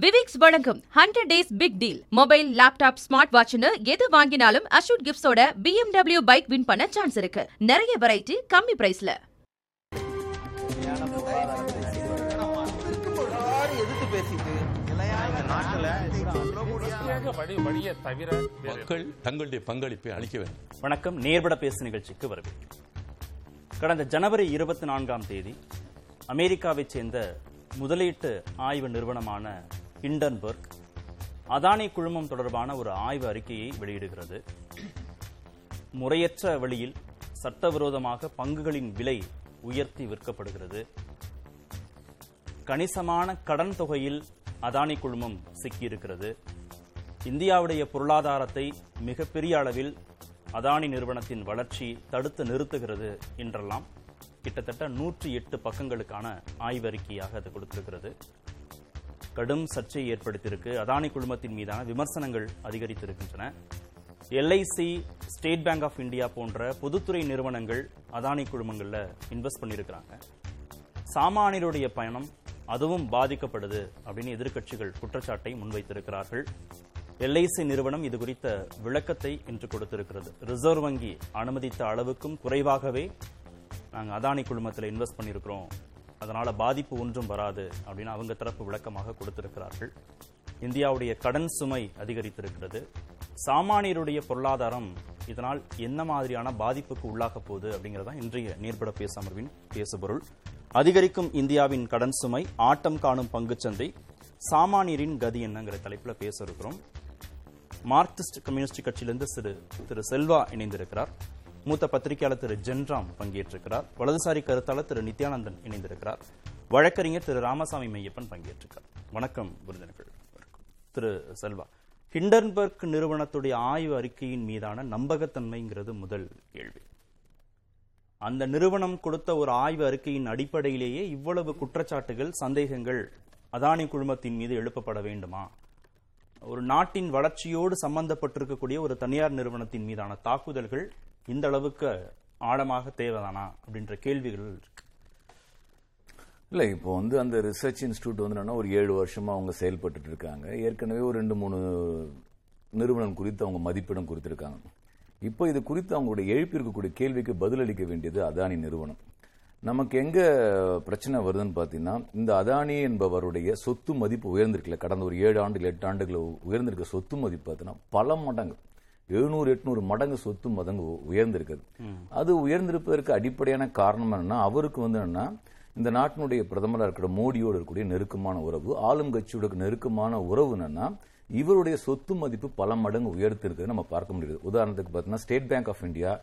விவிக்ஸ் வழங்கும் hundred days big deal mobile laptop smart வாட்ச்னு எது வாங்கினாலும் அஷூட் கிஃப்ட்ஸோட BMW பைக் வின் பண்ண சான்ஸ் இருக்கு. நிறைய வெரைட்டி கம்மி பிரைஸ்ல மக்கள் தங்களுடைய பங்களிப்பை அளிக்க வேண்டும். வணக்கம். நேர்பட பேசு நிகழ்ச்சிக்கு வரவேற்கிறேன் கடந்த ஜனவரி இருபத்தி நான்காம் தேதி அமெரிக்காவைச் சேர்ந்த முதலீட்டு ஆய்வு நிறுவனமான ஹிண்டன்பர்க் அதானி குழுமம் தொடர்பான ஒரு ஆய்வு அறிக்கையை வெளியிடுகிறது. முறையற்ற வழியில் சட்டவிரோதமாக பங்குகளின் விலை உயர்த்தி விற்கப்படுகிறது. கணிசமான கடன் தொகையில் அதானி குழுமம் சிக்கியிருக்கிறது. இந்தியாவுடைய பொருளாதாரத்தை மிகப்பெரிய அளவில் அதானி நிறுவனத்தின் வளர்ச்சி தடுத்து நிறுத்துகிறது என்றெல்லாம் கிட்டத்தட்ட நூற்றி எட்டு பக்கங்களுக்கான ஆய்வறிக்கையாக அது கொடுத்திருக்கிறது. கடும் சர்ச்சையை ஏற்படுத்தியிருக்கு. அதானி குழுமத்தின் மீதான விமர்சனங்கள் அதிகரித்திருக்கின்றன. LIC State Bank of India போன்ற பொதுத்துறை நிறுவனங்கள் அதானி குழுமங்களில் இன்வெஸ்ட் பண்ணியிருக்கிறாங்க. சாமானியருடைய பயணம் அதுவும் பாதிக்கப்படுது அப்படின்னு எதிர்க்கட்சிகள் குற்றச்சாட்டை முன்வைத்திருக்கிறார்கள். எல்ஐசி நிறுவனம் இது குறித்த விளக்கத்தை இன்று கொடுத்திருக்கிறது. ரிசர்வ் வங்கி அனுமதித்த அளவுக்கும் குறைவாகவே நாங்கள் அதானி குழுமத்தில் இன்வெஸ்ட் பண்ணியிருக்கிறோம். அதனால பாதிப்பு ஒன்றும் வராது அப்படின்னு அவங்க தரப்பு விளக்கமாக கொடுத்திருக்கிறார்கள். இந்தியாவுடைய கடன் சுமை அதிகரித்திருக்கிறது. சாமானியருடைய பொருளாதாரம் இதனால் என்ன மாதிரியான பாதிப்புக்கு உள்ளாக போகுது அப்படிங்கறதா இன்றைய நீர்பட பேச அமர்வின் பேசுபொருள். அதிகரிக்கும் இந்தியாவின் கடன் சுமை ஆட்டம் காணும் பங்குச்சந்தை சாமானியரின் கதி என்னங்கிற தலைப்புல பேச இருக்கிறோம். மார்க்சிஸ்ட் கம்யூனிஸ்ட் கட்சியிலிருந்து சிறு திரு செல்வா இணைந்திருக்கிறார். மூத்த பத்திரிகையாளர் திரு ஜென்ராம் பங்கேற்றிருக்கிறார். வலதுசாரி கருத்தாளர் திரு நித்யானந்தன் இணைந்திருக்கிறார். வழக்கறிஞர் திரு ராமசாமி மையப்பன் பங்கேற்றிருக்கிறார். வணக்கம் விருந்தினர்கள் திரு செல்வா ஹிண்டன்பர்க் நிறுவனத்துடைய ஆய்வு அறிக்கையின் மீதான நம்பகத்தன்மைங்கிறது முதல் கேள்வி. அந்த நிறுவனம் கொடுத்த ஒரு ஆய்வு அறிக்கையின் அடிப்படையிலேயே இவ்வளவு குற்றச்சாட்டுகள் சந்தேகங்கள் அதானி குழுமத்தின் மீது எழுப்பப்பட வேண்டுமா? ஒரு நாட்டின் வளர்ச்சியோடு சம்பந்தப்பட்டிருக்கக்கூடிய ஒரு தனியார் நிறுவனத்தின் மீதான தாக்குதல்கள் இந்த அளவுக்கு ஆழமாக தேவைதானா அப்படின்ற கேள்விகள் இருக்கு. இல்ல இப்போ வந்து அந்த ரிசர்ச் இன்ஸ்டியூட் வந்து என்னன்னா ஒரு ஏழு வருஷமா அவங்க செயல்பட்டுட்டு இருக்காங்க. ஏற்கனவே ஒரு ரெண்டு மூணு நிறுவனம் குறித்து அவங்க மதிப்பிடம் கொடுத்திருக்காங்க. இப்போ இது குறித்து அவங்களுடைய எழுப்பியிருக்கக்கூடிய கேள்விக்கு பதிலளிக்க வேண்டியது அதானி நிறுவனம். நமக்கு எங்க பிரச்சனை வருதுன்னு பாத்தீங்கன்னா இந்த அதானி என்பவருடைய சொத்து மதிப்பு உயர்ந்திருக்கல கடந்த ஒரு ஏழு ஆண்டுகள் எட்டு ஆண்டுகள் உயர்ந்திருக்க சொத்து மதிப்பு பார்த்தீங்கன்னா பல மடங்கு எழுநூறு எட்நூறு மடங்கு சொத்து மடங்கு உயர்ந்திருக்குது. அது உயர்ந்திருப்பதற்கு அடிப்படையான காரணம் என்னன்னா அவருக்கு வந்து என்னன்னா இந்த நாட்டினுடைய பிரதமராக இருக்கிற மோடியோடு இருக்கக்கூடிய நெருக்கமான உறவு ஆளும் கட்சியோட நெருக்கமான உறவு என்னன்னா இவருடைய சொத்து மதிப்பு பல மடங்கு உயர்த்தி இருக்கிறது நம்ம பார்க்க முடியுது. உதாரணத்துக்கு பார்த்தீங்கன்னா ஸ்டேட் பேங்க் ஆஃப் இந்தியா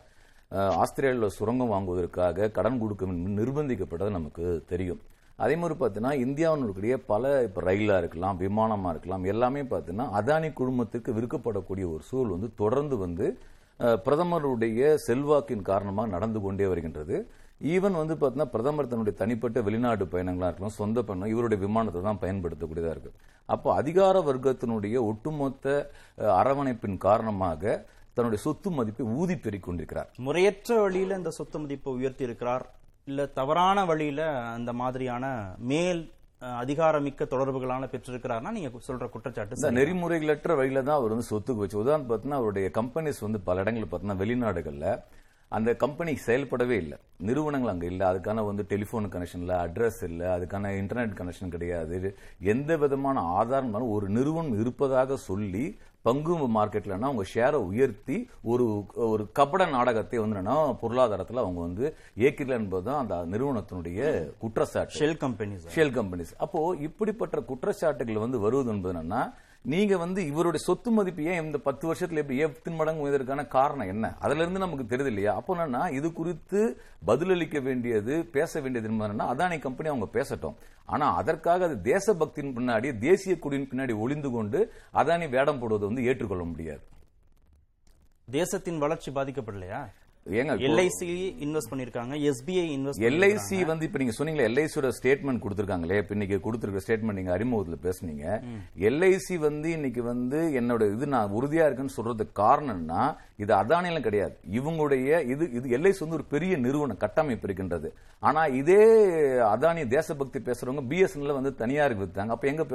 ஆஸ்திரேலியாவில் சுரங்கம் வாங்குவதற்காக கடன் கொடுக்க நிர்பந்திக்கப்பட்டது நமக்கு தெரியும். அதே மாதிரி பார்த்தீங்கன்னா இந்தியாவினுடைய பல இப்போ ரயிலாக இருக்கலாம் விமானமாக இருக்கலாம் எல்லாமே பார்த்தீங்கன்னா அதானி குழுமத்திற்கு விற்கப்படக்கூடிய ஒரு சூழல் வந்து தொடர்ந்து வந்து பிரதமருடைய செல்வாக்கின் காரணமாக நடந்து கொண்டே வருகின்றது. ஈவன் வந்து பார்த்தீங்கன்னா பிரதமர் தன்னுடைய தனிப்பட்ட வெளிநாட்டு பயணங்களாக இருக்கலாம் சொந்த பயணம் இவருடைய விமானத்தை தான் பயன்படுத்தக்கூடியதாக இருக்கு. அப்போ அதிகார வர்க்கத்தினுடைய ஒட்டுமொத்த அரவணைப்பின் காரணமாக தன்னுடைய சொத்து மதிப்பை ஊதி பெருக்கிக் கொண்டிருக்கிறார் முறையற்ற வழியில இந்த சொத்து மதிப்பை உயர்த்தி இருக்கிறார் இல்ல தவறான வழியில அந்த மாதிரியான மேல் அதிகாரமிக்க தொடர்புகளான பெற்றிருக்கிறார்னா நீங்க சொல்ற குற்றச்சாட்டு நெறிமுறைகளற்ற வழியில தான் அவர் வந்து சொத்துக்கு வச்சு உதாரணம் பார்த்தீங்கன்னா அவருடைய கம்பெனிஸ் வந்து பல இடங்களில் பார்த்தீங்கன்னா வெளிநாடுகள்ல அந்த கம்பெனி செயல்படவே இல்லை. நிறுவனங்கள் அங்கே இல்லை. அதுக்கான வந்து டெலிஃபோன் கனெக்ஷன் இல்லை அட்ரஸ் இல்லை அதுக்கான இன்டர்நெட் கனெக்ஷன் கிடையாது. எந்த விதமான ஆதாரம் ஒரு நிறுவனம் இருப்பதாக சொல்லி பங்கு மார்க்கெட்லன்னா அவங்க ஷேரை உயர்த்தி ஒரு ஒரு கபட நாடகத்தை வந்து பொருளாதாரத்தில் அவங்க வந்து ஏக்கிரல் என்பதுதான் அந்த நிறுவனத்தினுடைய குற்றச்சாட்டு. ஷெல் கம்பெனிஸ் ஷெல் கம்பெனிஸ் அப்போ இப்படிப்பட்ட குற்றச்சாட்டுகள் வந்து வருவது என்பது என்னன்னா நீங்க வந்து இவருடைய சொத்து மதிப்பு ஏன் இந்த பத்து வருஷத்துல எப்படி ஏத்தின் மடங்கு உயர்ந்ததற்கான காரணம் என்ன? அதுல இருந்து நமக்கு தெரியுது இல்லையா அப்போ என்னன்னா இது குறித்து பதிலளிக்க வேண்டியது பேச வேண்டியது என்னன்னா அதானி கம்பெனி அவங்க பேசட்டும். ஆனா அதற்காக அது தேசபக்தியின் பின்னாடி தேசிய குடியின் பின்னாடி ஒளிந்து கொண்டு அதானி வேடம் போடுவதை வந்து ஏற்றுக்கொள்ள முடியாது. தேசத்தின் வளர்ச்சி பாதிக்கப்படலையா? ஏங்க எல்ஐசி இன்வெஸ்ட் பண்ணிருக்காங்க எஸ்பிஐ இன்வெஸ்ட் எல்ஐசி வந்து இப்ப நீங்க சொன்னீங்களே எல்ஐசியோட ஸ்டேட்மெண்ட் கொடுத்திருக்காங்களே இப்ப இன்னைக்கு கொடுத்திருக்க ஸ்டேட்மெண்ட் நீங்க அறிமுகத்துல பேசுனீங்க. எல்ஐசி வந்து இன்னைக்கு வந்து என்னோட இது நான் உறுதியா இருக்குன்னு சொல்றதுக்கு காரணம்னா இது அதானியம் கிடையாது. இவங்களுடைய இது இது எல்ஐசி வந்து ஒரு பெரிய நிறுவன கட்டமைப்பு இருக்கின்றது. ஆனா இதே அதானி தேசபக்தி பேசுறவங்க பிஎஸ்என்எல் வந்து தனியாருக்கு வித்தாங்க அப்ப எங்க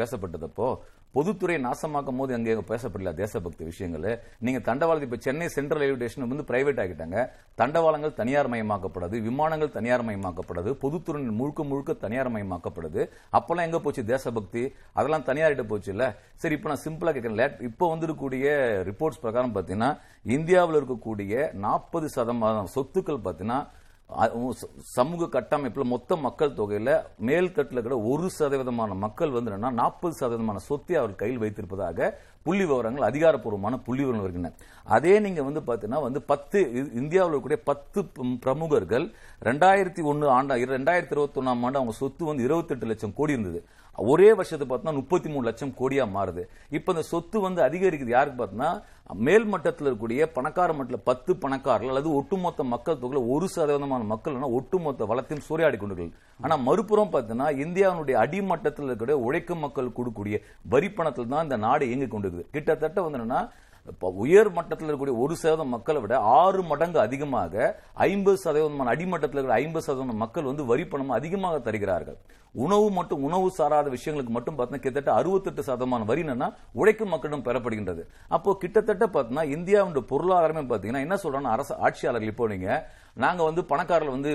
பேசப்பட்டது அப்போ? பொதுத்துறை நாசமாக்கும் போது எங்க பேசப்படல தேசபக்தி விஷயங்கள். நீங்க தண்டவாளத்தை இப்ப சென்னை சென்ட்ரல் ரயில்வே ஸ்டேஷன் வந்து பிரைவேட் ஆக்கிட்டாங்க. தண்டவாளங்கள் தனியார் மயமாக்கப்படுது விமானங்கள் தனியார் மயமாக்கப்படுது பொதுத்துறை முழுக்க முழுக்க தனியார் மயமாக்கப்படுது அப்பெல்லாம் எங்க போச்சு? தேசபக்தி. அதெல்லாம் தனியார்கிட்ட போச்சு இல்ல சரி இப்ப நான் சிம்பிளா கேட்கிறேன் இப்போ வந்திருக்கக்கூடிய ரிப்போர்ட்ஸ் பிரகாரம் பாத்தீங்கன்னா இந்தியாவில் இருக்கக்கூடிய நாற்பது சதமானம் சொத்துக்கள் பாத்தீங்கன்னா சமூக கட்டமைப்புல மொத்த மக்கள் தொகையில மேல்கட்டில் கூட ஒரு சதவீதமான மக்கள் வந்து என்னன்னா நாற்பது சதவீதமான சொத்தை அவர் கையில் வைத்திருப்பதாக புள்ளி விவரங்கள் அதிகாரப்பூர்வமான புள்ளி விவரங்கள் வருகின்றன அதே நீங்க வந்து பாத்தீங்கன்னா வந்து பத்து இந்தியாவில் இருக்கக்கூடிய பத்து பிரமுகர்கள் ரெண்டாயிரத்தி ஒன்னு ஆண்டு ரெண்டாயிரத்தி இருபத்தி ஒன்னாம் ஆண்டு அவங்க சொத்து வந்து இருபத்தெட்டு லட்சம் கோடி இருந்தது. ஒரே வருஷத்தை பார்த்தா முப்பத்தி மூணு லட்சம் கோடியா மாறுது. இப்ப இந்த சொத்து வந்து அதிகரிக்குது. யாருக்கு பார்த்தீங்கன்னா மேல் மட்டத்தில் இருக்கக்கூடிய பணக்கார மட்டத்தில் பத்து பணக்காரர்கள் அல்லது ஒட்டுமொத்த மக்கள் தொகையில் ஒரு சதவீதமான மக்கள் ஒட்டுமொத்த வளத்தையும் சூறையாடி கொண்டுகள் ஆனா மறுபுறம் பார்த்தீங்கன்னா இந்தியாவினுடைய அடிமட்டத்தில் இருக்கக்கூடிய உழைக்கும் மக்கள் கொடுக்கக்கூடிய வரி பணத்தில் தான் இந்த நாடு இயங்கி கொண்டிருக்குது. கிட்டத்தட்ட வந்து உயர் மட்டத்தில் இருக்கக்கூடிய ஒரு சதவீதம் மக்களை விட ஆறு மடங்கு அதிகமாக ஐம்பது சதவீதமான அடிமட்டத்தில் இருக்கிற ஐம்பது சதவீதம் மக்கள் வந்து வரி பணம் அதிகமாக தருகிறார்கள். உணவு மட்டும் உணவு சாராத விஷயங்களுக்கு மட்டும் பார்த்தீங்கன்னா கிட்டத்தட்ட அறுபத்தெட்டு சதமான வரி என்னன்னா உழைக்கும் மக்களிடம் பெறப்படுகின்றது. அப்போ கிட்டத்தட்ட பார்த்தீங்கன்னா இந்தியாவுடைய பொருளாதாரமே பார்த்தீங்கன்னா என்ன சொல்றாங்க அரசு ஆட்சியாளர்கள் இப்போ நீங்க நாங்க வந்து பணக்காரர்கள் வந்து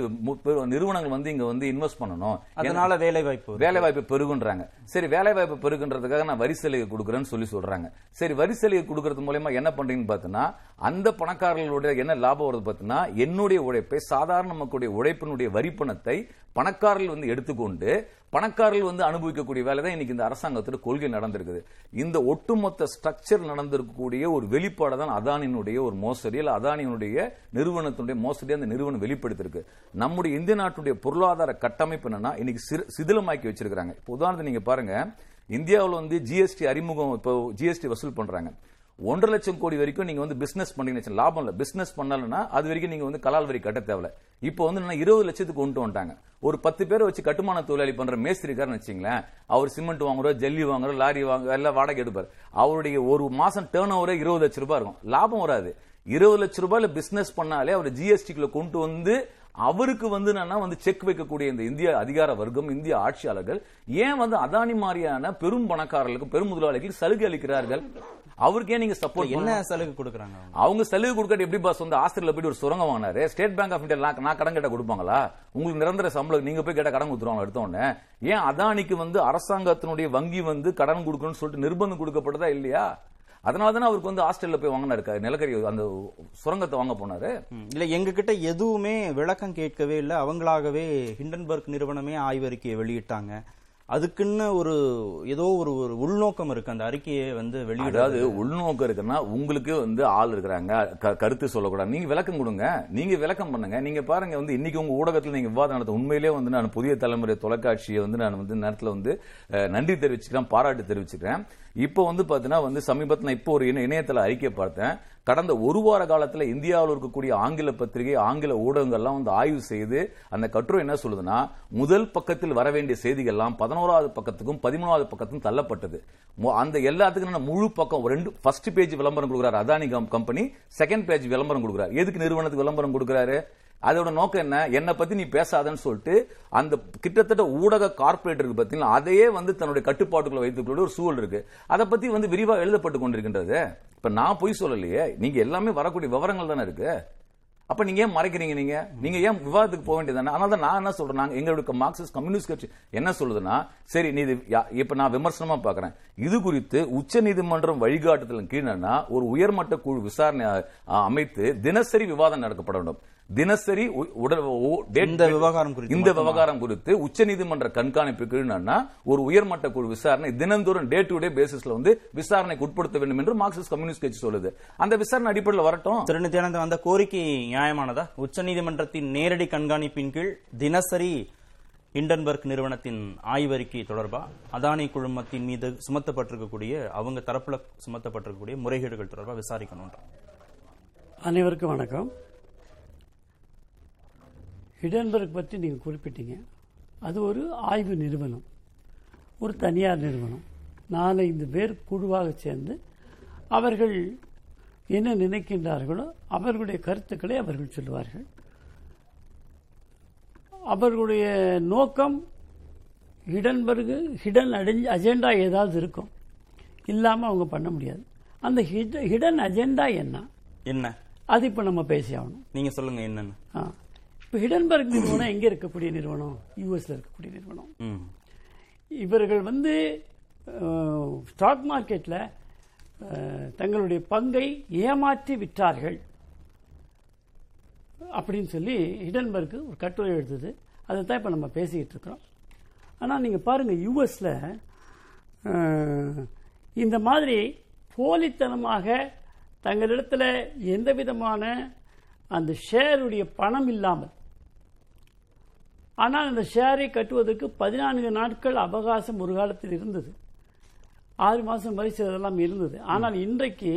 நிறுவனங்கள் வந்து இங்க வந்து இன்வெஸ்ட் பண்ணணும். அதனால வேலை வாய்ப்பு வேலை வாய்ப்பு பெருகுன்றாங்க. சரி வேலை வாய்ப்பு பெருகுன்றதுக்காக நான் வரி சலுகை கொடுக்குறேன்னு சொல்லி சொல்றாங்க. சரி வரி சலுகை கொடுக்கறது மூலயமா என்ன பண்றீங்கன்னு பார்த்தீங்கன்னா அந்த பணக்காரர்களுடைய என்ன லாபம் வருது பார்த்தீங்கன்னா என்னுடைய உழைப்பை சாதாரண மக்களுடைய உழைப்பினுடைய வரி பணத்தை பணக்காரர்கள் வந்து எடுத்துக்கொண்டு பணக்காரர்கள் வந்து அனுபவிக்கக்கூடிய வேலை தான் இன்னைக்கு இந்த அரசாங்கத்தோட கொள்கை நடந்திருக்குது. இந்த ஒட்டுமொத்த ஸ்ட்ரக்சர் நடந்திருக்கக்கூடிய ஒரு வெளிப்பாடு தான் அதானியினுடைய ஒரு மோசடி இல்லை அதானியினுடைய நிறுவனத்தினுடைய மோசடி அந்த நிறுவனம் வெளிப்படுத்திருக்கு நம்முடைய இந்திய நாட்டுடைய பொருளாதார கட்டமைப்பு என்னன்னா இன்னைக்கு சிறு- சிதிலமாக்கி வச்சிருக்காங்க இப்போ உதாரணத்தை நீங்க பாருங்க இந்தியாவில் வந்து ஜிஎஸ்டி அறிமுகம் இப்போ ஜிஎஸ்டி வசூல் பண்றாங்க. ஒன்றரை லட்சம் கோடி வரைக்கும் நீங்க வந்து பிசினஸ் பண்ணீங்கன்னு லாபம் இல்ல. பிசினஸ் பண்ணலன்னா அது வரைக்கும் நீங்க வந்து கலால் வரி கட்ட தேவை இப்போ வந்து என்னன்னா இருபது லட்சத்துக்கு கொண்டு வந்துட்டாங்க. ஒரு பத்து பேரை வச்சு கட்டுமான தொழிலாளி பண்ற மேஸ்திரிக்காரன்னு வச்சுங்களேன் அவர் சிமெண்ட் வாங்குறோம் ஜல்லி வாங்குறோம் லாரி வாங்குற எல்லாம் வாடகை எடுப்பார். அவருடைய ஒரு மாசம் டேர்ன் ஓவரே இருபது லட்சம் ரூபாய் இருக்கும். லாபம் வராது. இருபது லட்சம் ரூபாயில பிசினஸ் பண்ணாலே அவர் ஜிஎஸ்டிக்குள்ள கொண்டு வந்து அவருக்கு வந்து என்னன்னா வந்து செக் வைக்கக்கூடிய இந்த இந்திய அதிகார வர்க்கம் இந்திய ஆட்சியாளர்கள் ஏன் வந்து அதானி மாதிரியான பெரும் பணக்காரர்களுக்கு பெரும் முதலாளிகளுக்கு சலுகை அளிக்கிறார்கள்? அவருக்கே நீங்க சப்போர்ட் என்ன சலுகை கொடுக்கறாங்க அவங்க? சலுகை கொடுக்கறது எப்படி பாஸ் வந்து ஆஸ்திரேலியா போயிட்டு ஒரு சுரங்கம் வாங்கினாரு? ஸ்டேட் பேங்க் ஆஃப் இந்தியா நான் நான் கடன் கேட்ட கொடுப்பாங்களா? உங்களுக்கு நிரந்தர சம்பளம் நீங்க போய் கேட்ட கடன் கொடுத்துருவாங்க எடுத்த உடனே. ஏன் அதானிக்கு வந்து அரசாங்கத்தினுடைய வங்கி வந்து கடன் கொடுக்கணும்னு சொல்லிட்டு நிர்பந்தம் கொடுக்கப்பட்டதா இல்லையா? அதனால தானே அவருக்கு வந்து ஆஸ்திரேலியா போய் வாங்கினாரு. நிலக்கரி அந்த சுரங்கத்தை வாங்க போனாரு. இல்ல எங்க கிட்ட எதுவுமே விளக்கம் கேட்கவே இல்ல. அவங்களாகவே ஹிண்டன்பர்க் நிறுவனமே ஆய்வறிக்கையை வெளியிட்டாங்க. அதுக்குன்னு ஒரு ஏதோ ஒரு ஒரு உள்நோக்கம் இருக்கு. அந்த அறிக்கையை வந்து வெளியிட அதாவது உள்நோக்கம் இருக்குன்னா உங்களுக்கு வந்து ஆள் இருக்கிறாங்க. கருத்து சொல்லக்கூடாது. நீங்க விளக்கம் கொடுங்க. நீங்க விளக்கம் பண்ணுங்க. நீங்க பாருங்க வந்து இன்னைக்கு உங்க ஊடகத்துல நீங்க விவாதம் நடத்த உண்மையிலேயே வந்து நான் புதிய தலைமுறை தொலைக்காட்சியை வந்து நான் வந்து நேரத்துல வந்து நன்றி தெரிவிச்சுக்கிறேன் பாராட்டு தெரிவிச்சுக்கிறேன். இப்போ வந்து பாத்தீங்கன்னா வந்து சமீபத்துல இப்போ ஒரு இணையத்தில் அறிக்கை பார்த்தேன் கடந்த ஒரு வார காலத்தில் இந்தியாவில் இருக்கக்கூடிய ஆங்கில பத்திரிகை ஆங்கில ஊடகங்கள்லாம் வந்து ஆய்வு செய்து அந்த கட்டுரை என்ன சொல்லுதுன்னா முதல் பக்கத்தில் வர வேண்டிய செய்திகள்லாம் பதினோராவது பக்கத்துக்கும் பதிமூணாவது பக்கத்துக்கும் தள்ளப்பட்டது. அந்த எல்லாத்துக்கும் என்ன முழு பக்கம் ரெண்டு ஃபர்ஸ்ட் பேஜ் விளம்பரம் கொடுக்குறாரு அதானி கம்பெனி செகண்ட் பேஜ் விளம்பரம் கொடுக்குறாரு. எதுக்கு நிறுவனத்துக்கு விளம்பரம் கொடுக்குறாரு? அதோட நோக்கம் என்ன? என்னை பத்தி நீ பேசாதன்னு சொல்லிட்டு அந்த கிட்டத்தட்ட ஊடக கார்பரேட் இருக்கு அதையே வந்து தன்னுடைய கட்டுப்பாட்டுக்குள்ள வைத்துக்கொள்ள ஒரு சூழல் இருக்கு. அதை பத்தி வந்து விரிவாக எழுதப்பட்டு கொண்டிருக்கின்றது. இப்ப நான் பொய் சொல்லலையே. நீங்க எல்லாமே வரக்கூடிய விவரங்கள் தானே இருக்கு. அப்ப நீங்க ஏன் மறைக்கிறீங்க நீங்க? நீங்க ஏன் விவாதத்துக்கு போக வேண்டியது அதனால தான் நான் என்ன சொல்றேன்? நாங்க எங்களுடைய மார்க்சிஸ்ட் கம்யூனிஸ்ட் கட்சி என்ன சொல்லுதுன்னா சரி நீ இது யா- இப்ப நான் விமர்சனமா பாக்குறேன். இது குறித்து உச்ச நீதிமன்றம் வழிகாட்டுதலின் கீழனா ஒரு உயர்மட்ட குழு விசாரணை அமைத்து தினசரி விவாதம் நடக்கப்பட வேண்டும். தினசரி இந்த விவகாரம் குறித்து இந்த? விவகாரம் குறித்து உச்சநீதிமன்ற கண்காணிப்பு கீழ்னா ஒரு உயர்மட்ட குழு விசாரணை தினந்தோறும் டே டு டே பேசிஸ்ல வந்து விசாரணைக்கு உட்படுத்த வேண்டும் என்று மார்க்சிஸ்ட் கம்யூனிஸ்ட் கட்சி சொல்லுது. அந்த விசாரணை அடிப்படையில் வரட்டும். திரு நித்யானந்தம் அந்த கோரிக்கை நியாயமானதா? உச்சநீதிமன்றத்தின் நேரடி கண்காணிப்பின் கீழ் தினசரி ஹிண்டன்பர்க் நிறுவனத்தின் ஆய்வறிக்கை தொடர்பா? அதானி குழுமத்தின் மீது சுமத்தப்பட்டிருக்கக்கூடிய அவங்க தரப்புல சுமத்தப்பட்டிருக்கக்கூடிய முறைகேடுகள் தொடர்பா விசாரிக்கணும் அனைவருக்கும் வணக்கம். ஹிடன்பர்க் பற்றி நீங்கள் குறிப்பிட்டீங்க. அது ஒரு ஆய்வு நிறுவனம். ஒரு தனியார் நிறுவனம். நாலைந்து பேர் குழுவாக சேர்ந்து அவர்கள் என்ன நினைக்கின்றார்களோ அவர்களுடைய கருத்துக்களை அவர்கள் சொல்லுவார்கள் அவர்களுடைய நோக்கம் ஹிடன்பர்கு ஹிடன் அஜெண்டா ஏதாவது இருக்கும். இல்லாமல் அவங்க பண்ண முடியாது. அந்த ஹிடன் அஜெண்டா என்ன? என்ன? அது இப்போ நம்ம பேசி ஆகணும் நீங்க சொல்லுங்க என்னன்னு. ஆ. இப்போ ஹிடன்பர்க் நிறுவனம் எங்கே இருக்கக்கூடிய நிறுவனம்? யூஎஸ்ல இருக்கக்கூடிய நிறுவனம். இவர்கள் வந்து ஸ்டாக் மார்க்கெட்டில் தங்களுடைய பங்கை ஏமாற்றி விற்றார்கள் அப்படின்னு சொல்லி ஹிடன்பர்க் ஒரு கட்டுரை எழுதுது. அதை தான் இப்போ நம்ம பேசிக்கிட்டு இருக்கிறோம். ஆனால் நீங்கள் பாருங்கள் யூஎஸில் இந்த மாதிரி போலித்தனமாக தங்களிடத்தில் எந்த விதமான அந்த ஷேருடைய பணம் இல்லாமல் ஆனால் அந்த ஷேரை கட்டுவதற்கு பதினான்கு நாட்கள் அவகாசம் ஒரு காலத்தில் இருந்தது. ஆறு மாசம் வரை சிலதெல்லாம் இருந்தது. ஆனால் இன்றைக்கு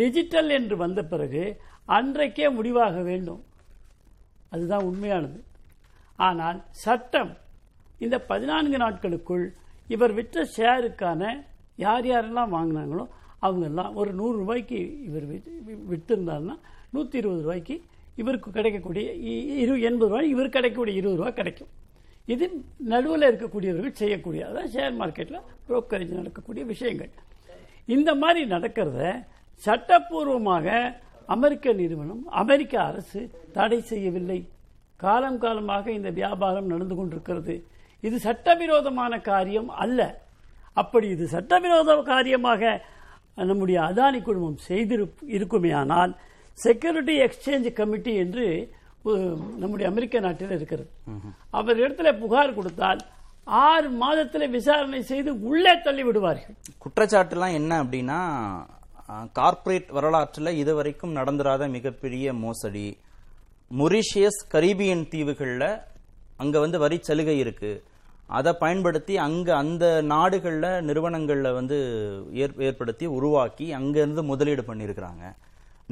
டிஜிட்டல் என்று வந்த பிறகு அன்றைக்கே முடிவாக வேண்டும். அதுதான் உண்மையானது. ஆனால் சட்டம் இந்த பதினான்கு நாட்களுக்குள் இவர் விற்ற ஷேருக்கான யார் யாரெல்லாம் வாங்கினாங்களோ அவங்கெல்லாம் ஒரு நூறு ரூபாய்க்கு இவர் விற்றிருந்தாருன்னா நூற்றி இருபது ரூபாய்க்கு இவருக்கு கிடைக்கக்கூடிய இ- இரு எண்பது ரூபாய் இவருக்கு கிடைக்கக்கூடிய இருபது ரூபாய் கிடைக்கும். இது நடுவில் இருக்கக்கூடியவர்கள் செய்யக்கூடிய அதான் ஷேர் மார்க்கெட்டில் புரோக்கரேஜ் நடக்கக்கூடிய விஷயங்கள். இந்த மாதிரி நடக்கிறத சட்டப்பூர்வமாக அமெரிக்க நிறுவனம் அமெரிக்க அரசு தடை செய்யவில்லை. காலம் காலமாக இந்த வியாபாரம் நடந்து கொண்டிருக்கிறது. இது சட்டவிரோதமான காரியம் அல்ல. அப்படி இது சட்டவிரோத காரியமாக நம்முடைய அதானி குழுமம் செய்திரு இருக்குமேயானால் செக்யூரிட்டி எக்ஸ்சேஞ்ச் கமிட்டி என்று நம்முடைய அமெரிக்க நாட்டில் இருக்கிறது. அவர் இடத்துல புகார் கொடுத்தால் ஆறு மாதத்தில் விசாரணை செய்து உள்ளே தள்ளி விடுவார்கள். குற்றச்சாட்டுலாம் என்ன அப்படின்னா கார்ப்பரேட் வரலாற்றில் இதுவரைக்கும் நடந்துராத மிகப்பெரிய மோசடி. மொரிஷியஸ் கரீபியன் தீவுகளில் அங்கே வந்து வரி சலுகை இருக்கு. அதை பயன்படுத்தி அங்க அந்த நாடுகளில் நிறுவனங்களில் வந்து ஏற்படுத்தி உருவாக்கி அங்கேருந்து முதலீடு பண்ணியிருக்கிறாங்க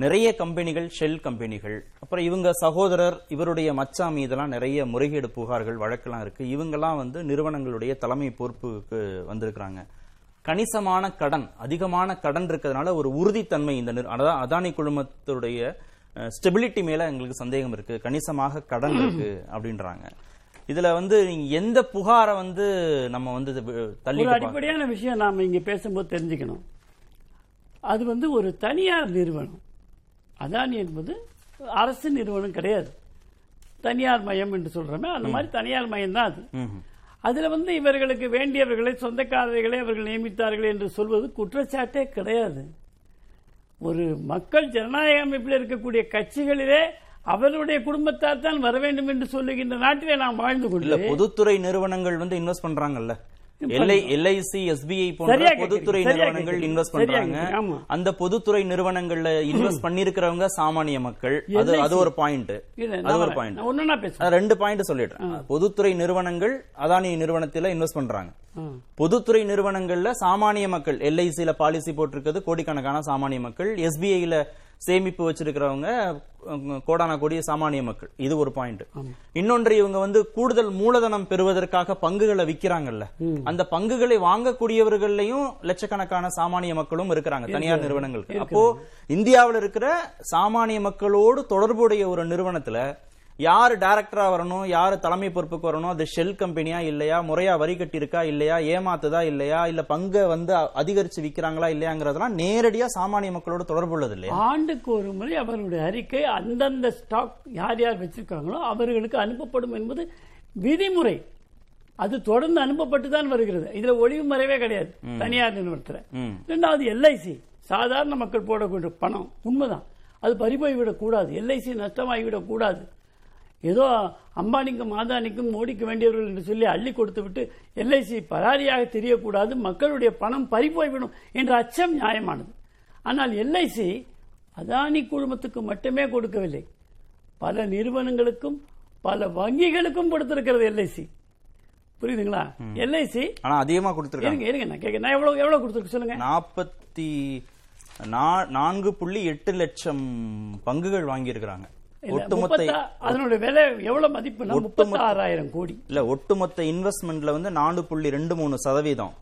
நிறைய கம்பெனிகள் ஷெல் கம்பெனிகள். அப்புறம் இவங்க சகோதரர் இவருடைய மச்சான் மீதெல்லாம் நிறைய முறைகேடு புகார்கள் வழக்கெல்லாம் இருக்கு. இவங்கெல்லாம் வந்து நிறுவனங்களுடைய தலைமை பொறுப்புக்கு வந்திருக்கிறாங்க. கணிசமான கடன் அதிகமான கடன் இருக்கிறதுனால ஒரு உறுதித்தன்மை இந்த அதான் அதானி குழுமத்துடைய ஸ்டெபிலிட்டி மேல எங்களுக்கு சந்தேகம் இருக்கு. கணிசமாக கடன் இருக்கு அப்படின்றாங்க. இதுல வந்து எந்த புகாரை வந்து நம்ம வந்து தள்ளி அடிப்படையான விஷயம் நாம இங்க பேசும்போது தெரிஞ்சுக்கணும். அது வந்து ஒரு தனியார் நிறுவனம். அதானி என்பது அரசு நிறுவனம் கிடையாது. தனியார் மயம் என்று சொல்றோமே அந்த மாதிரி தனியார் மயம் தான் அது. அதுல வந்து இவர்களுக்கு வேண்டியவர்களை சொந்தக்காரர்களை அவர்கள் நியமித்தார்கள் என்று சொல்வது குற்றச்சாட்டே கிடையாது. ஒரு மக்கள் ஜனநாயக அமைப்பில் இருக்கக்கூடிய கட்சிகளிலே அவருடைய குடும்பத்தார் தான் வர வேண்டும் என்று சொல்லுகின்ற நாட்டிலே நாம் வாழ்ந்து கொண்டு பொதுத்துறை நிறுவனங்கள் வந்து இன்வெஸ்ட் பண்றாங்கல்ல. எல்ஐ எல்ஐசி எஸ்பிஐ போன்ற. பொதுத்துறை நிறுவனங்கள். இன்வெஸ்ட் பண்றாங்க. அந்த பொதுத்துறை நிறுவனங்கள்ல இன்வெஸ்ட் பண்ணிருக்கிறவங்க சாமானிய மக்கள் அது அது ஒரு பாயிண்ட் அது ஒரு. பாயிண்ட் ரெண்டு பாயிண்ட் சொல்லிடுறேன் பொதுத்துறை நிறுவனங்கள் அதானி நிறுவனத்துல இன்வெஸ்ட் பண்றாங்க. பொதுத்துறை நிறுவனங்கள்ல சாமானிய மக்கள் எல்ஐசில பாலிசி போட்டிருக்கிறது கோடிக்கணக்கான சாமானிய மக்கள் எஸ்பிஐல சேமிப்பு வச்சிருக்கிறவங்க கோடான கோடி சாமானிய மக்கள். இது ஒரு பாயிண்ட் இன்னொன்று இவங்க வந்து கூடுதல் மூலதனம் பெறுவதற்காக பங்குகளை விக்கிறாங்கல்ல. அந்த பங்குகளை வாங்கக்கூடியவர்களையும் லட்சக்கணக்கான சாமானிய மக்களும் இருக்கிறாங்க தனியார் நிறுவனங்களுக்கு அப்போ இந்தியாவில் இருக்கிற சாமானிய மக்களோடு தொடர்புடைய ஒரு நிறுவனத்துல யாரு டைரக்டரா வரணும்? யாரு தலைமை பொறுப்புக்கு வரணும்? அது ஷெல் கம்பெனியா இல்லையா? முறையா வரி கட்டியிருக்கா இல்லையா? ஏமாத்துதா இல்லையா? இல்ல பங்கை வந்து அதிகரிச்சு விக்கிறாங்களா இல்லையாங்கிறதெல்லாம் நேரடியா சாமானிய மக்களோட தொடர்பு உள்ளது இல்லையா? ஆண்டுக்கு ஒரு முறை அவர்களுடைய அறிக்கை அந்தந்த ஸ்டாக் யார் யார் வச்சிருக்காங்களோ அவர்களுக்கு அனுப்பப்படும் என்பது விதிமுறை. அது தொடர்ந்து அனுப்பப்பட்டு தான் வருகிறது. இதுல ஒளிவு மறைவே கிடையாது. தனியார் நிறுவனத்துல. ம். இரண்டாவது எல்ஐசி. சாதாரண மக்கள் போடக்கூடிய பணம். உண்மைதான். அது பறிபோய் விடக்கூடாது எல்ஐசி நஷ்டமாகிவிடக் கூடாது ஏதோ அம்பானிக்கும் மாதானிக்கும் மோடிக்கு வேண்டியவர்கள் என்று சொல்லி அள்ளி கொடுத்து விட்டு எல்ஐசி பராரியாக தெரியக்கூடாது மக்களுடைய பணம் பறிபோய்விடும் என்ற அச்சம் நியாயமானது. ஆனால் எல்ஐசி அதானி குழுமத்துக்கு மட்டுமே கொடுக்கவில்லை. பல நிறுவனங்களுக்கும் பல வங்கிகளுக்கும் கொடுத்திருக்கிறது எல்ஐசி. புரியுதுங்களா? எல்ஐசி ஆனா அதிகமா கொடுத்திருக்காங்க. இருங்க நான் கேட்க நான் எவ்வளவு எவ்வளவு கொடுத்துருக்கு சொல்லுங்க. நாற்பத்தி நான்கு புள்ளி எட்டு லட்சம் பங்குகள் வாங்கியிருக்கிறாங்க. ஒட்டுமொத்த அதனுடைய விலை எவ்வளவு மதிப்புனா முப்பத்தி ஆறாயிரம் கோடி. இல்ல ஒட்டுமொத்த இன்வெஸ்ட்மெண்ட்ல வந்து நாலு புள்ளி ரெண்டு மூணு சதவீதம்.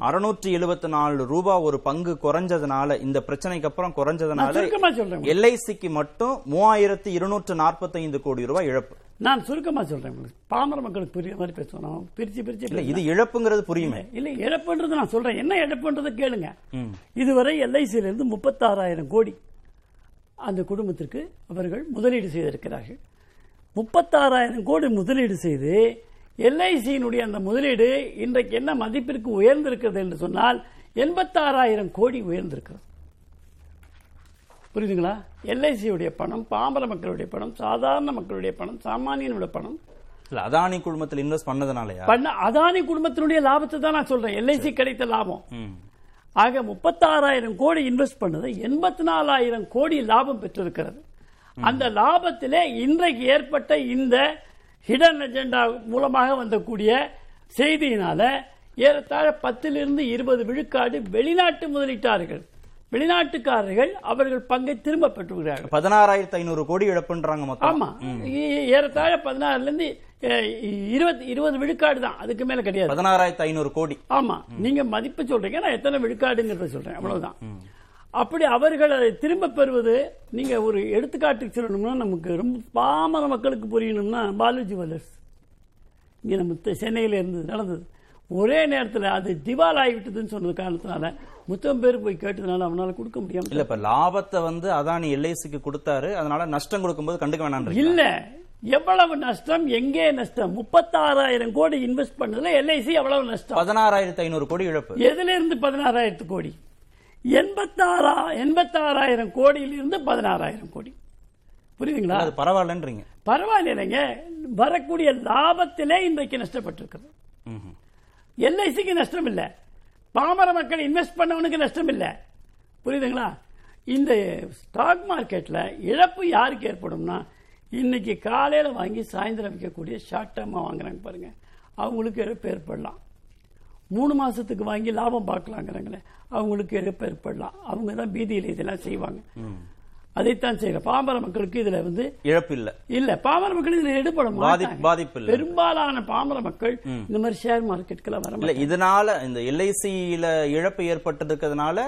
அறுநூற்றி எழுபத்தி நாலு ரூபாய் ஒரு பங்கு குறைஞ்சதுனால இந்த பிரச்சனைக்கு அப்புறம் குறைஞ்சதுனால எல்ஐசிக்கு மட்டும் மூவாயிரத்தி இருநூற்று நாற்பத்தைந்து கோடி ரூபாய் இழப்பு. நான் சுருக்கமா சொல்றேன் பாமர மக்களுக்கு புரியுற மாதிரி பேசுவோம். நான் பிரிச்சு பிரிச்சு இல்ல. இது இழப்புங்கிறது புரியுமே. இல்ல இழப்புன்றது நான் சொல்றேன். என்ன இழப்புன்றது கேளுங்க. இதுவரை எல்ஐசியில இருந்து முப்பத்தாறாயிரம் கோடி அந்த குடும்பத்திற்கு அவர்கள் முதலீடு செய்திருக்கிறார்கள். முப்பத்தாறாயிரம் கோடி முதலீடு செய்து எல்ஐசியினுடைய அந்த முதலீடு இன்றைக்கு என்ன மதிப்பிற்கு உயர்ந்திருக்கிறது என்று சொன்னால் எண்பத்தாறாயிரம் கோடி உயர்ந்திருக்கிறது. புரியுதுங்களா? எல்ஐசியுடைய பணம் பாமர மக்களுடைய பணம் சாதாரண மக்களுடைய பணம் சாமானியனுடைய பணம். அதானி குழுமத்தில் இன்வெஸ்ட் பண்ணதுனாலயா? பண்ண அதானி குடும்பத்தினுடைய லாபத்தை தான் நான் சொல்றேன். எல்ஐசி கிடைத்த லாபம். ஆக முப்பத்தாறாயிரம் கோடி இன்வெஸ்ட் பண்ணது. எண்பத்தி நாலாயிரம் கோடி லாபம் பெற்றிருக்கிறது. அந்த லாபத்திலே இன்றைக்கு ஏற்பட்ட இந்த ஹிடன் அஜெண்டா மூலமாக வந்தக்கூடிய செய்தியினால ஏறத்தாழ பத்திலிருந்து இருபது விழுக்காடு வெளிநாட்டு முதலீட்டாளர்கள் வெளிநாட்டுக்காரர்கள் அவர்கள் பங்கை திரும்ப பெற்றுகிறார்கள் பதினாறாயிரத்தி ஐநூறு கோடி இழப்புன்றாங்க மொத்தம். ஆமா. ஏறத்தாழ பதினாறுல இருந்து இருபது இருபது விழுக்காடு தான். அதுக்கு மேல கிடையாது. பதினாறாயிரத்தி ஐநூறு கோடி. ஆமா. நீங்க மதிப்பு சொல்றீங்க நான் எத்தனை விழுக்காடுங்கிறத சொல்றேன். அவ்வளவுதான். அப்படி அவர்கள் அதை திரும்ப பெறுவது நீங்க ஒரு எடுத்துக்காட்டுக்கு சொல்லணும்னா நமக்கு ரொம்ப பாமர மக்களுக்கு புரியணும்னா பாலு ஜுவல்லர்ஸ் இங்க நம்ம சென்னையில இருந்து நடந்தது. ஒரே நேரத்தில் அது திவால் ஆகிவிட்டதுன்னு சொன்னது காரணத்தினால முத்தம் பேர் போய் கேட்டதுனால அவனால கொடுக்க முடியாம இல்ல இப்ப லாபத்தை வந்து அதானி எல்ஐசிக்கு கொடுத்தாரு அதனால நஷ்டம் கொடுக்கும்போது கண்டுக்க வேணாம் இல்ல எவ்வளவு நஷ்டம் எங்கே நஷ்டம்? முப்பத்தாறாயிரம் கோடி இன்வெஸ்ட் பண்ணதுல எல்ஐசி எவ்வளவு நஷ்டம்? பதினாறாயிரத்தி ஐநூறு கோடி இழப்பு. எதுல இருந்து பதினாறாயிரத்து கோடி? எண்பத்தாறா எண்பத்தாறாயிரம் கோடியிலிருந்து பதினாறாயிரம் கோடி. புரியுதுங்களா? அது பரவாயில்லன்றீங்க. பரவாயில்லைங்க. வரக்கூடிய லாபத்திலே இன்றைக்கு நஷ்டப்பட்டிருக்கிறது. எல்ஐசிக்கு நஷ்டம் இல்ல? பாமர மக்கள் இன்வெஸ்ட் பண்ணவனுக்கு நஷ்டம் இல்ல. புரியுதுங்களா? இந்த ஸ்டாக் மார்க்கெட்ல இழப்பு யாருக்கு ஏற்படும்னா இன்னைக்கு காலையில வாங்கி சாயந்தரம் விற்கக்கூடிய ஷார்ட் டேர்மாக வாங்குறாங்க பாருங்க. அவங்களுக்கு இழப்பு ஏற்படலாம். மூணு மாசத்துக்கு வாங்கி லாபம் பார்க்கலாங்கிறாங்களே அவங்களுக்கு இழப்பு ஏற்படலாம். அவங்க தான் பீதியில் இதெல்லாம் செய்வாங்க. அதைத்தான் செய்யற பாமர மக்களுக்கு இதுல வந்து இழப்பு இல்ல இல்ல பாமர மக்கள் இதுல ஈடுபட. பாதிப்பு இல்ல. பெரும்பாலான பாமர மக்கள் இந்த மாதிரி ஷேர் மார்க்கெட்டுக்கெல்லாம் வர. இதனால இந்த எல்ஐசியில இழப்பு ஏற்பட்டிருக்கிறதுனால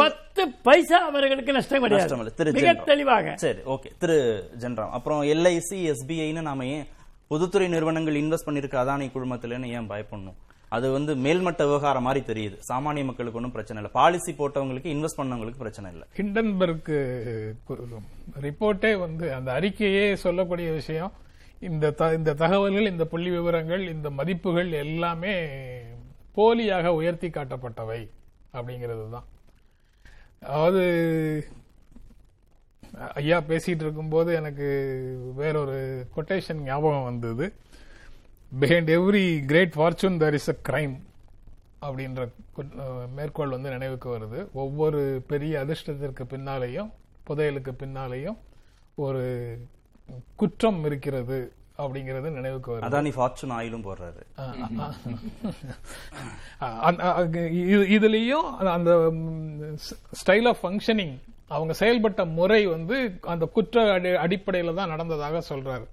பத்து பைசா அவர்களுக்கு நஷ்டம் இல்ல. திரு கிடையாது மிக. தெளிவாக சரி ஓகே திரு ஜென்ராம் அப்புறம் எல்ஐசி எஸ்பிஐன்னு நாம ஏன் பொதுத்துறை நிறுவனங்கள் இன்வெஸ்ட் பண்ணிருக்க அதானி குழுமத்திலன்னு ஏன் பயப்படணும் அது வந்து மேல்மட்ட விவகாரம் மாதிரி தெரியுது. சாமானிய மக்களுக்கு ஒன்றும் பிரச்சனை இல்லை. பாலிசி போட்டவங்களுக்கு இன்வெஸ்ட் பண்ணவங்களுக்கு பிரச்சனை இல்லை. ஹிண்டன்பர்க் ரிப்போர்ட்டே வந்து அந்த அறிக்கையே சொல்லக்கூடிய விஷயம். இந்த த- இந்த தகவல்கள் இந்த புள்ளி விவரங்கள் இந்த மதிப்புகள் எல்லாமே போலியாக உயர்த்தி காட்டப்பட்டவை அப்படிங்கிறது தான் அதாவது ஐயா பேசிட்டு இருக்கும்போது எனக்கு வேறொரு கொட்டேஷன் ஞாபகம் வந்தது. Behind every great fortune there is a crime அப்படின்ற மேற்கோள் வந்து நினைவுக்கு வருது. ஒவ்வொரு பெரிய அதிர்ஷ்டத்திற்கு பின்னாலேயும் புதையலுக்கு பின்னாலேயும் ஒரு குற்றம் இருக்கிறது அப்படிங்கிறது நினைவுக்கு வருது. அதானி ஃபார்ச்சூன் ஆயிலும் போடுறாரு. இதுலயும் அந்த ஸ்டைல் ஆஃப் ஃபங்க்ஷனிங் அவங்க செயல்பட்ட முறை வந்து அந்த குற்ற அடி- அடிப்படையில தான் நடந்ததாக சொல்றாரு.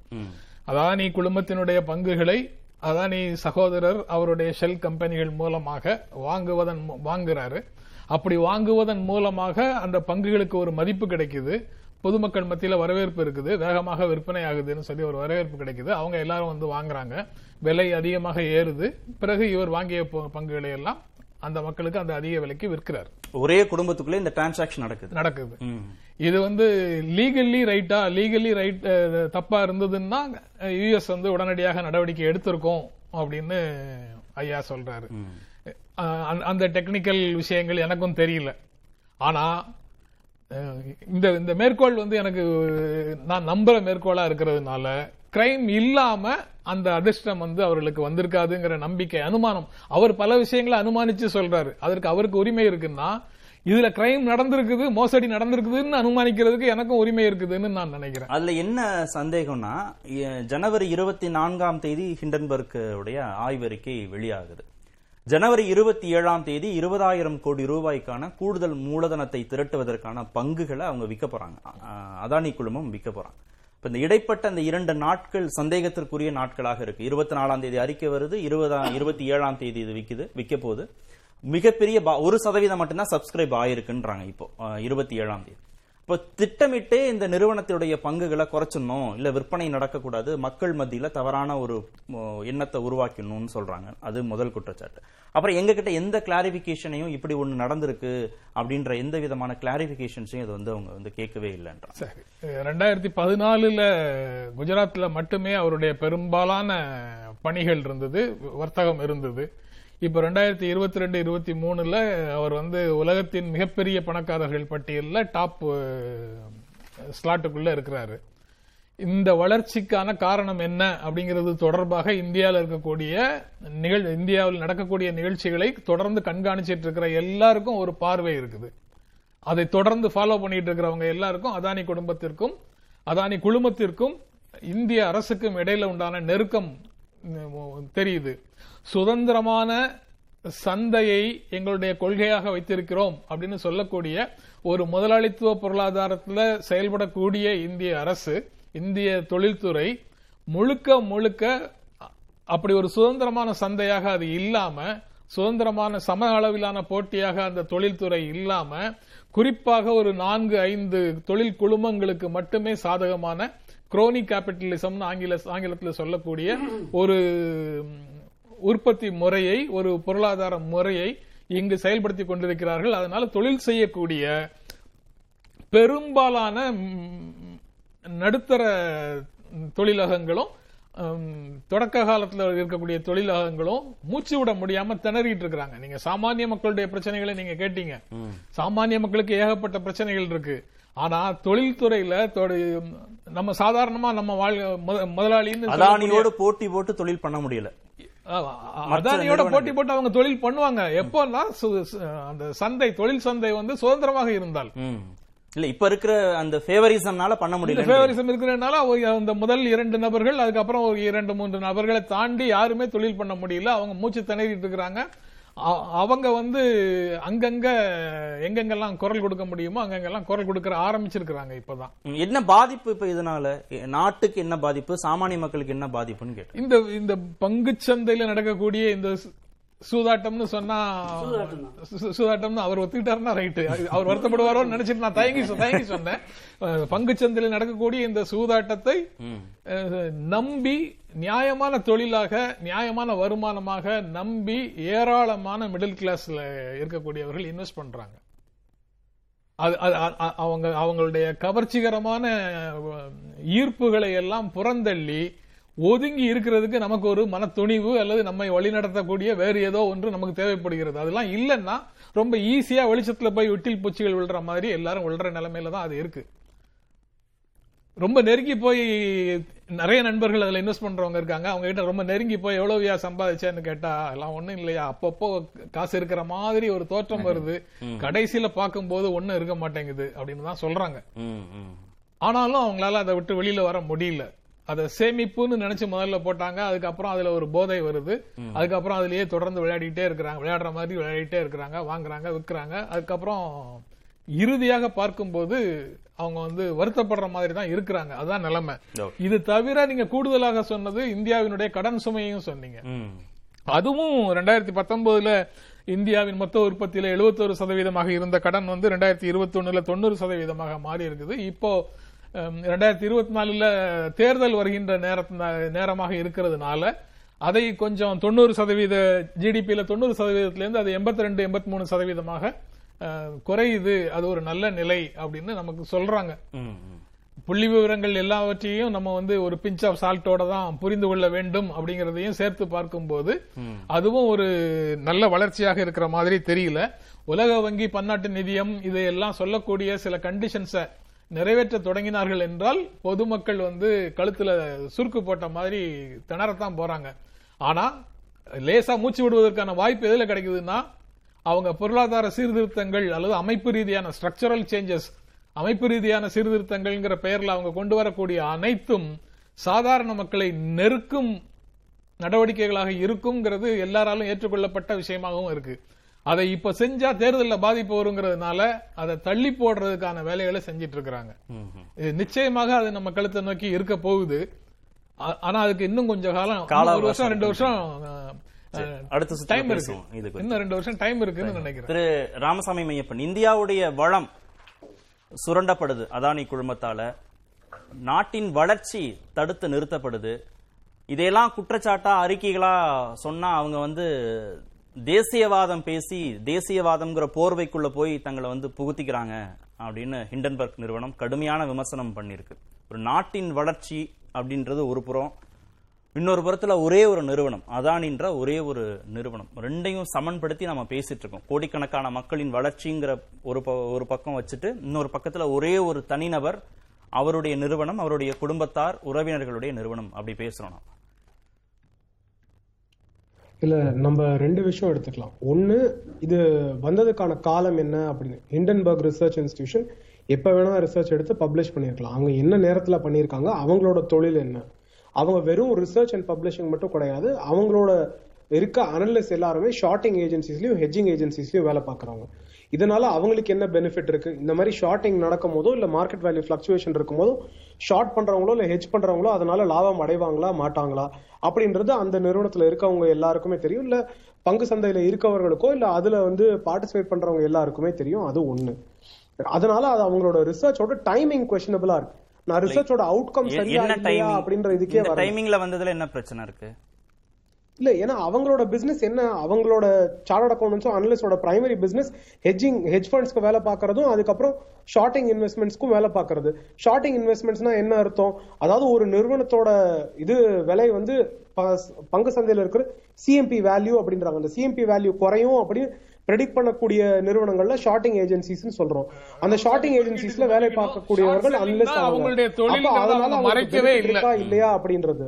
அதானி குழுமத்தினுடைய பங்குகளை அதானி சகோதரர் அவருடைய ஷெல் கம்பெனிகள் மூலமாக வாங்குவதன் வாங்குறாரு. அப்படி வாங்குவதன் மூலமாக அந்த பங்குகளுக்கு ஒரு மதிப்பு கிடைக்குது. பொதுமக்கள் மத்தியில் வரவேற்பு இருக்குது. வேகமாக விற்பனை ஆகுதுன்னு சொல்லி ஒரு வரவேற்பு கிடைக்குது. அவங்க எல்லாரும் வந்து வாங்குறாங்க. விலை அதிகமாக ஏறுது. பிறகு இவர் வாங்கிய ப- பங்குகளை எல்லாம் அந்த மக்களுக்கு அந்த அதிக விலைக்கு விற்கிறார். ஒரே குடும்பத்துக்குள்ளே இந்த டிரான்சாக்ஷன் நடக்குது. நடக்குது. இது வந்து லீகல்லி ரைட்டா லீகல்லி ரைட் தப்பா இருந்ததுன்னா யுஎஸ் வந்து உடனடியாக நடவடிக்கை எடுத்திருக்கோம் அப்படின்னு ஐயா சொல்றாரு. அந்த- டெக்னிக்கல் விஷயங்கள் எனக்கும் தெரியல. ஆனா இந்த இந்த மேற்கோள் வந்து எனக்கு நான் நம்புற மேற்கோளா இருக்கிறதுனால கிரைம் இல்லாம அந்த அதிர்ஷ்டம் வந்து அவர்களுக்கு வந்திருக்காதுங்கிற நம்பிக்கை அனுமானம் அவர் பல விஷயங்களை அனுமானிச்சு சொல்றாரு அதற்கு அவருக்கு உரிமை இருக்குன்னா இதுல கிரைம் நடந்திருக்குது மோசடி நடந்திருக்குதுன்னு அனுமானிக்கிறதுக்கு எனக்கும் உரிமை இருக்குதுன்னு நான் நினைக்கிறேன் அதுல என்ன சந்தேகம்னா ஜனவரி இருபத்தி நான்காம் தேதி ஹிண்டன்பர்க் உடைய ஆய்வறிக்கை வெளியாகுது ஜனவரி இருபத்தி ஏழாம் தேதி இருபதாயிரம் கோடி ரூபாய்க்கான கூடுதல் மூலதனத்தை திரட்டுவதற்கான பங்குகளை அவங்க விற்க போறாங்க அதானி குழுமம் விற்க போறாங்க இப்ப இந்த இடைப்பட்ட அந்த இரண்டு நாட்கள் சந்தேகத்திற்குரிய நாட்களாக இருக்கு. இருபத்தி நாலாம் தேதி அறிக்கை வருது இருபதாம் இருபத்தி ஏழாம் தேதி இது விக்குது விற்க போகுது. மிகப்பெரிய பா- ஒரு சதவீதம் மட்டும்தான் சப்ஸ்கிரைப் ஆயிருக்குன்றாங்க இப்போ இருபத்தி ஏழாம் தேதி. இப்போ திட்டமிட்டே இந்த நிறுவனத்துடைய பங்குகளை குறைச்சிடணும் இல்ல விற்பனை நடக்கக்கூடாது மக்கள் மத்தியில தவறான ஒரு எண்ணத்தை உருவாக்கணும்னு சொல்றாங்க. அது முதல் குற்றச்சாட்டு. அப்புறம் எங்க கிட்ட எந்த கிளாரிபிகேஷனையும் இப்படி ஒண்ணு நடந்திருக்கு அப்படின்ற எந்த விதமான கிளாரிபிகேஷன்ஸையும் இது வந்து அவங்க வந்து கேட்கவே இல்லைன்றாங்க. சரி. ரெண்டாயிரத்தி பதினாலுல குஜராத்ல மட்டுமே அவருடைய பெரும்பாலான பணிகள் இருந்தது வர்த்தகம் இருந்தது. இப்ப ரெண்டாயிரத்தி இருபத்தி ரெண்டு இருபத்தி மூணுல அவர் வந்து உலகத்தின் மிகப்பெரிய பணக்காரர்கள் பட்டியலில் டாப் ஸ்லாட்டுக்குள்ள இருக்கிறாரு. இந்த வளர்ச்சிக்கான காரணம் என்ன அப்படிங்கிறது தொடர்பாக இந்தியாவில் இருக்கக்கூடிய நிகழ் இந்தியாவில் நடக்கக்கூடிய நிகழ்ச்சிகளை தொடர்ந்து கண்காணிச்சிட்டு இருக்கிற எல்லாருக்கும் ஒரு பார்வை இருக்குது. அதை தொடர்ந்து ஃபாலோ பண்ணிட்டு இருக்கிறவங்க எல்லாருக்கும் அதானி குடும்பத்திற்கும் அதானி குழுமத்திற்கும் இந்திய அரசுக்கும் இடையில உண்டான நெருக்கம் தெரியுது. சுதந்திரமான சந்தையை எங்களுடைய கொள்கையாக வைத்திருக்கிறோம் அப்படின்னு சொல்லக்கூடிய ஒரு முதலாளித்துவ பொருளாதாரத்தில் செயல்படக்கூடிய இந்திய அரசு இந்திய தொழில்துறை முழுக்க முழுக்க அப்படி ஒரு சுதந்திரமான சந்தையாக அது இல்லாம சுதந்திரமான சம அளவிலான போட்டியாக அந்த தொழில்துறை இல்லாம குறிப்பாக ஒரு நான்கு ஐந்து தொழில் குழுமங்களுக்கு மட்டுமே சாதகமான குரோனி கேபிட்டலிசம்னு ஆங்கில ஆங்கிலத்தில் சொல்லக்கூடிய ஒரு உற்பத்தி முறையை ஒரு பொருளாதார முறையை இங்கு செயல்படுத்தி கொண்டிருக்கிறார்கள். அதனால தொழில் செய்யக்கூடிய பெரும்பாலான நடுத்தர தொழிலகங்களும் தொடக்க காலத்துல இருக்கக்கூடிய தொழிலகங்களும் மூச்சு விட முடியாம திணறிட்டு இருக்கிறாங்க. நீங்க சாமானிய மக்களுடைய பிரச்சனைகளை நீங்க கேட்டீங்க. சாமானிய மக்களுக்கு ஏகப்பட்ட பிரச்சனைகள் இருக்கு. ஆனா தொழில்துறையில நம்ம சாதாரணமா நம்ம முதலாளின்னு போட்டி போட்டு தொழில் பண்ண முடியல. அதானியோட போட்டி போட்டு அவங்க தொழில் பண்ணுவாங்க. எப்போன்னா அந்த சந்தை தொழில் சந்தை வந்து சுதந்திரமாக இருந்தால். இல்ல இப்ப இருக்கிற அந்த ஃபேவரிசம்னால பண்ண முடியல ஃபேவரிசம் இருக்கிறதுனால அந்த முதல் இரண்டு நபர்கள் அதுக்கப்புறம் ஒரு இரண்டு மூன்று நபர்களை தாண்டி யாருமே தொழில் பண்ண முடியல. அவங்க மூச்சு திணறிட்டு இருக்கிறாங்க. அவங்க வந்து அங்கங்க எங்கெங்கெல்லாம் குரல் கொடுக்க முடியுமோ அங்கங்கெல்லாம் குரல் கொடுக்கற ஆரம்பிச்சிருக்கிறாங்க இப்பதான். என்ன பாதிப்பு இப்ப இதனால? நாட்டுக்கு என்ன பாதிப்பு? சாமானிய மக்களுக்கு என்ன பாதிப்புன்னு கேட்டேன் இந்த இந்த பங்குச் சந்தையில நடக்கக்கூடிய இந்த சூதாட்டம்னு சொன்னா சூதாட்டம்னு அவர் ஒத்துக்கிட்டாருன்னா ரைட்டு அவர் வருத்தப்படுவாரோன்னு நினைச்சிட்டு நான் தயங்கி தயங்கி சொன்னேன். அஹ், பங்குச் சந்தையில நடக்கக்கூடிய இந்த சூதாட்டத்தை நம்பி நியாயமான தொழிலாக நியாயமான வருமானமாக நம்பி ஏராளமான மிடில் கிளாஸ்ல இருக்கக்கூடியவர்கள் இன்வெஸ்ட் பண்றாங்க. அது அவங்க அவங்களுடைய கவர்ச்சிகரமான ஈர்ப்புகளை எல்லாம் புறந்தள்ளி ஒதுங்கி இருக்கிறதுக்கு நமக்கு ஒரு மனத்துணிவு அல்லது நம்மை வழிநடத்தக்கூடிய வேறு ஏதோ ஒன்று நமக்கு தேவைப்படுகிறது. அதெல்லாம் இல்லைன்னா ரொம்ப ஈஸியா வெளிச்சத்துல போய் விட்டில் பூச்சிகள் விழுற மாதிரி எல்லாரும் விழுற நிலைமையில தான் அது இருக்கு. ரொம்ப நெருங்கி போய் நிறைய நண்பர்கள் அதுல இன்வெஸ்ட் பண்றவங்க இருக்காங்க. அவங்க கிட்ட ரொம்ப நெருங்கி போய் எவ்வளவுயா சம்பாதிச்சேன்னு கேட்டா எல்லாம் ஒண்ணும் இல்லையா? அப்பப்போ காசு இருக்கிற மாதிரி ஒரு தோற்றம் வருது. கடைசியில பார்க்கும்போது ஒண்ணும் இருக்க மாட்டேங்குது. அப்படின்னு தான் சொல்றாங்க. ஆனாலும் அவங்களால அதை விட்டு வெளியில வர முடியல. அதை சேமிப்புன்னு நினைச்சு முதல்ல போட்டாங்க. அதுக்கப்புறம் அதுல ஒரு போதை வருது. அதுக்கப்புறம் அதுலயே தொடர்ந்து விளையாடிட்டே இருக்கிறாங்க. விளையாடுற மாதிரி விளையாடிட்டே இருக்கிறாங்க வாங்குறாங்க விற்கிறாங்க. அதுக்கப்புறம் இறுதியாக பார்க்கும்போது அவங்க வந்து வருத்தப்படுற மாதிரி தான் இருக்கிறாங்க. அதான் நிலைமை. இது தவிர நீங்க கூடுதலாக சொன்னது இந்தியாவினுடைய கடன் சுமையும் சொன்னீங்க. அதுவும் ரெண்டாயிரத்தி பத்தொன்பதுல இந்தியாவின் மொத்த உற்பத்தியில 71% சதவீதமாக இருந்த கடன் வந்து ரெண்டாயிரத்தி இருபத்தி ஒண்ணுல தொண்ணூறு சதவீதமாக மாறி இருக்குது. இப்போ ரெண்டாயிரத்தி இருபத்தி நாலுல தேர்தல் வருகின்ற நேரமாக இருக்கிறதுனால அதை கொஞ்சம் தொண்ணூறு சதவீத ஜிடிபியில தொண்ணூறு சதவீதத்திலிருந்து அது எண்பத்தி ரெண்டு எண்பத்தி மூணு சதவீதமாக குறையுது. அது ஒரு நல்ல நிலை அப்படின்னு நமக்கு சொல்றாங்க. புள்ளி விவரங்கள் எல்லாவற்றையும் நம்ம வந்து ஒரு பிஞ்ச் ஆஃப் சால்ட்டோட தான் புரிந்து கொள்ள வேண்டும் அப்படிங்கறதையும் சேர்த்து பார்க்கும்போது அதுவும் ஒரு நல்ல வளர்ச்சியாக இருக்கிற மாதிரி தெரியல. உலக வங்கி பன்னாட்டு நிதியம் இதையெல்லாம் சொல்லக்கூடிய சில கண்டிஷன்ஸை நிறைவேற்ற தொடங்கினார்கள் என்றால் பொதுமக்கள் வந்து கழுத்துல சுருக்கு போட்ட மாதிரி திணறத்தான் போறாங்க. ஆனா லேசா மூச்சு விடுவதற்கான வாய்ப்பு எதுல கிடைக்குதுன்னா அவங்க பொருளாதார சீர்திருத்தங்கள் அல்லது அமைப்பு ரீதியான ஸ்ட்ரக்சரல் சேஞ்சஸ் அமைப்பு ரீதியான சீர்திருத்தங்கள்ங்கிற பெயரில் அவங்க கொண்டு வரக்கூடிய அனைத்தும் சாதாரண மக்களை நெருக்கும் நடவடிக்கைகளாக இருக்குங்கிறது எல்லாராலும் ஏற்றுக்கொள்ளப்பட்ட விஷயமாகவும் இருக்கு. அதை இப்ப செஞ்சா தேர்தல்ல பாதிப்பு வருங்கிறதுனால அதை தள்ளி போடுறதுக்கான வேலைகளை செஞ்சிட்டு இருக்கிறாங்க. நிச்சயமாக அது நம்ம கழுத்தை நோக்கி இருக்க போகுது. ஆனா அதுக்கு இன்னும் கொஞ்சம் காலம் ஒரு வருஷம் ரெண்டு வருஷம் அடுத்த டைம் இருக்கு. இது. இன்னும் ரெண்டு வருஷம் டைம் இருக்குன்னு நினைக்கிறேன். திரு ராமசாமி மையப்பன் இந்தியாவுடைய வளம் சுரண்டப்படுது அதானி குழுமத்தால. நாட்டின் வளர்ச்சி தடுத்து நிறுத்தப்படுது. இதையெல்லாம் குற்றச்சாட்டா அறிக்கைகளா சொன்னா அவங்க வந்து தேசியவாதம் பேசி தேசியவாதம்ங்கிற போர்வைக்குள்ள போய் தங்களை வந்து புகுத்திக்கிறாங்க அப்படின்னு ஹிண்டன்பர்க் நிறுவனம் கடுமையான விமர்சனம் பண்ணியிருக்கு. ஒரு நாட்டின் வளர்ச்சி அப்படின்றது ஒரு புறம் இன்னொரு புறத்துல ஒரே ஒரு நிறுவனம் அதானின்ற ஒரே ஒரு நிறுவனம். ரெண்டையும் சமன்படுத்தி நம்ம பேசிட்டு இருக்கோம். கோடிக்கணக்கான மக்களின் வளர்ச்சிங்கிற ஒரு ப- ஒரு பக்கம் வச்சுட்டு இன்னொரு பக்கத்துல ஒரே ஒரு தனிநபர் அவருடைய நிறுவனம் அவருடைய குடும்பத்தார் உறவினர்களுடைய நிறுவனம் அப்படி பேசுறோம் இல்ல நம்ம ரெண்டு விஷயம் எடுத்துக்கலாம். ஒன்னு இது வந்ததுக்கான காலம் என்ன அப்படின்னு. ஹிண்டன்பர்க் ரிசர்ச் இன்ஸ்டிடியூஷன் எப்ப வேணா ரிசர்ச் எடுத்து பப்ளிஷ் பண்ணிருக்கலாம். அவங்க என்ன நேரத்துல பண்ணிருக்காங்க அவங்களோட தொழில் என்ன? அவங்க வெறும் ரிசர்ச் அண்ட் பப்ளிஷிங் மட்டும் கிடையாது அவங்களோட இருக்க அனலிஸ்ட் எல்லாருமே ஷார்ட்டிங் ஏஜென்சிஸ்லயும் ஹெட்ஜிங் ஏஜென்சிஸ்லயும் வேலை பார்க்கறவங்க. இதனால அவங்களுக்கு என்ன பெனிஃபிட் இருக்கு? இந்த மாதிரி ஷார்ட்டிங் நடக்கும் போதோ இல்ல மார்க்கெட் வேல்யூ ஃபிளக்சுவேஷன் இருக்கும் போதோ ஷார்ட் பண்றவங்களோ இல்ல ஹெட்ஜ் பண்றவங்களோ அதனால லாபம் அடைவாங்களா மாட்டாங்களா? அப்படின்றது அந்த நிறுவனத்துல இருக்கவங்க எல்லாருக்குமே தெரியும். இல்ல பங்கு சந்தையில இருக்கவர்களுக்கோ இல்ல அதுல வந்து பார்ட்டிசிபேட் பண்றவங்க எல்லாருக்குமே தெரியும். அது ஒண்ணு. அதனால அது அவங்களோட ரிசர்ச்சோட டைமிங் கொஸ்டினபிளா இருக்கு. நான் ரிசர்ச்சோட அவுட்கம் சரியா இல்லையா அப்படின்ற இதுக்கே டைமிங்ல வந்ததுல என்ன பிரச்சனை இருக்கு? இல்ல ஏன்னா அவங்களோட பிசினஸ் என்ன? அவங்களோட சார்ட் அக்கௌண்ட்ஸும் அனலிஸ்டோட பிரைமரி பிசினஸ் ஹெட்ஜிங் ஹெட்ஜ் ஃபண்ட்ஸ்க்கு வேலை பார்க்கறதும் அதுக்கப்புறம் ஷார்ட்டிங் இன்வெஸ்ட்மெண்ட்ஸ்க்கும் வேலை பார்க்கறது. ஷார்ட்டிங் இன்வெஸ்ட்மெண்ட்ஸ்னா என்ன அர்த்தம்? அதாவது ஒரு நிறுவனத்தோட இது விலை வந்து ப- பங்கு சந்தையில இருக்கிற சிஎம்பி வேல்யூ அப்படின்றாங்க. அந்த சிஎம்பி வேல்யூ குறையும் அப்படின்னு ப்ரெடிக்ட் பண்ணக்கூடிய நிறுவனங்கள்ல ஷார்ட்டிங் ஏஜென்சிஸ் சொல்றோம். அந்த ஷார்ட்டிங் ஏஜென்சிஸ்ல வேலை பார்க்கக்கூடியவர்கள் தான் அவங்களுடைய தொழில் அதனால மறைக்கவே இல்லையா அப்படின்றது.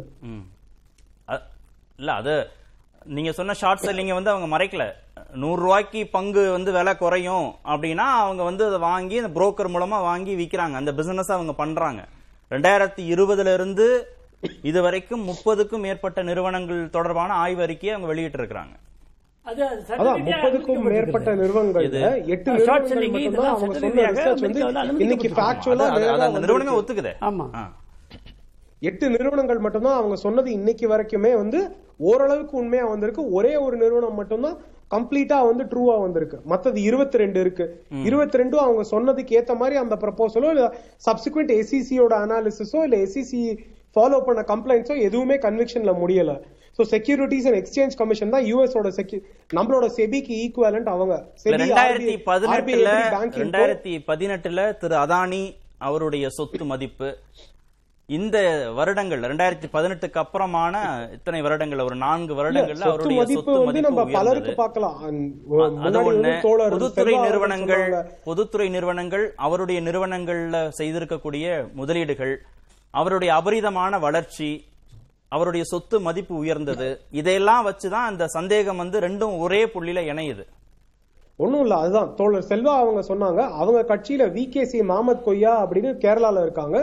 இல்ல அது நீங்க சொன்ன ஷார்ட் செல்லிங்க வந்து அவங்க மறைக்கல. நூறு ரூபாய்க்கு பங்கு வந்து விலை குறையும் அப்படின்னா அவங்க வந்து அதை வாங்கி அந்த புரோக்கர் மூலமா வாங்கி விக்கிறாங்க. அந்த பிசினஸ் அவங்க பண்றாங்க. ரெண்டாயிரத்தி இருபதுல இருந்து இது வரைக்கும் முப்பதுக்கும் மேற்பட்ட நிறுவனங்கள் தொடர்பான ஆய்வறிக்கையை அவங்க வெளியிட்டு இருக்கிறாங்க முப்பதுக்கும். மேற்பட்ட நிறுவனங்கள் ஒத்துக்குதே. எட்டு நிறுவனங்கள் மட்டும்தான் அவங்க சொன்னது இன்னைக்கு வரைக்குமே வந்து ஓரளவுக்கு உண்மையா வந்திருக்கு. ஒரே ஒரு நிறுவனம் மட்டும்தான் கம்ப்ளீட்டா வந்து ட்ரூவா வந்திருக்கு. மத்தது இருபத்தி ரெண்டு இருக்கு. இருபத்தி ரெண்டும் அவங்க சொன்னதுக்கு ஏத்த மாதிரி அந்த ப்ரப்போசலோ இல்ல சப்சிக்வெண்ட் எஸ்சிசியோட அனாலிசிஸோ இல்ல எஸ்சிசி ஃபாலோ பண்ண கம்ப்ளைண்ட்ஸோ எதுவுமே கன்விக்ஷன்ல முடியல. So securities and exchange commission தான் யூஎஸ் ஓட செக்யூ நம்மளோட செபிக்கு ஈக்குவலண்ட் அவங்க. ரெண்டாயிரத்தி பதினெட்டுல ரெண்டாயிரத்தி பதினெட்டுல திரு அதானி அவருடைய சொத்து மதிப்பு இந்த வருடங்கள் ரெண்டாயிரத்தி பதினெட்டுக்கு அப்புறமான இத்தனை வருடங்கள் ஒரு நான்கு வருடங்கள்ல அவருடைய சொத்து மதிப்பு பொதுத்துறை நிறுவனங்கள். பொதுத்துறை நிறுவனங்கள் அவருடைய நிறுவனங்கள்ல செய்திருக்கக்கூடிய முதலீடுகள் அவருடைய அபரிதமான வளர்ச்சி அவருடைய சொத்து மதிப்பு உயர்ந்தது இதையெல்லாம் வச்சுதான் அந்த சந்தேகம் வந்து ரெண்டும் ஒரே புள்ளியில இணையுது. ஒண்ணும் இல்ல அதுதான். தோழர் செல்வா அவங்க சொன்னாங்க அவங்க கட்சியில வி கே சி மாமத் கொய்யா அப்படின்னு கேரளால இருக்காங்க.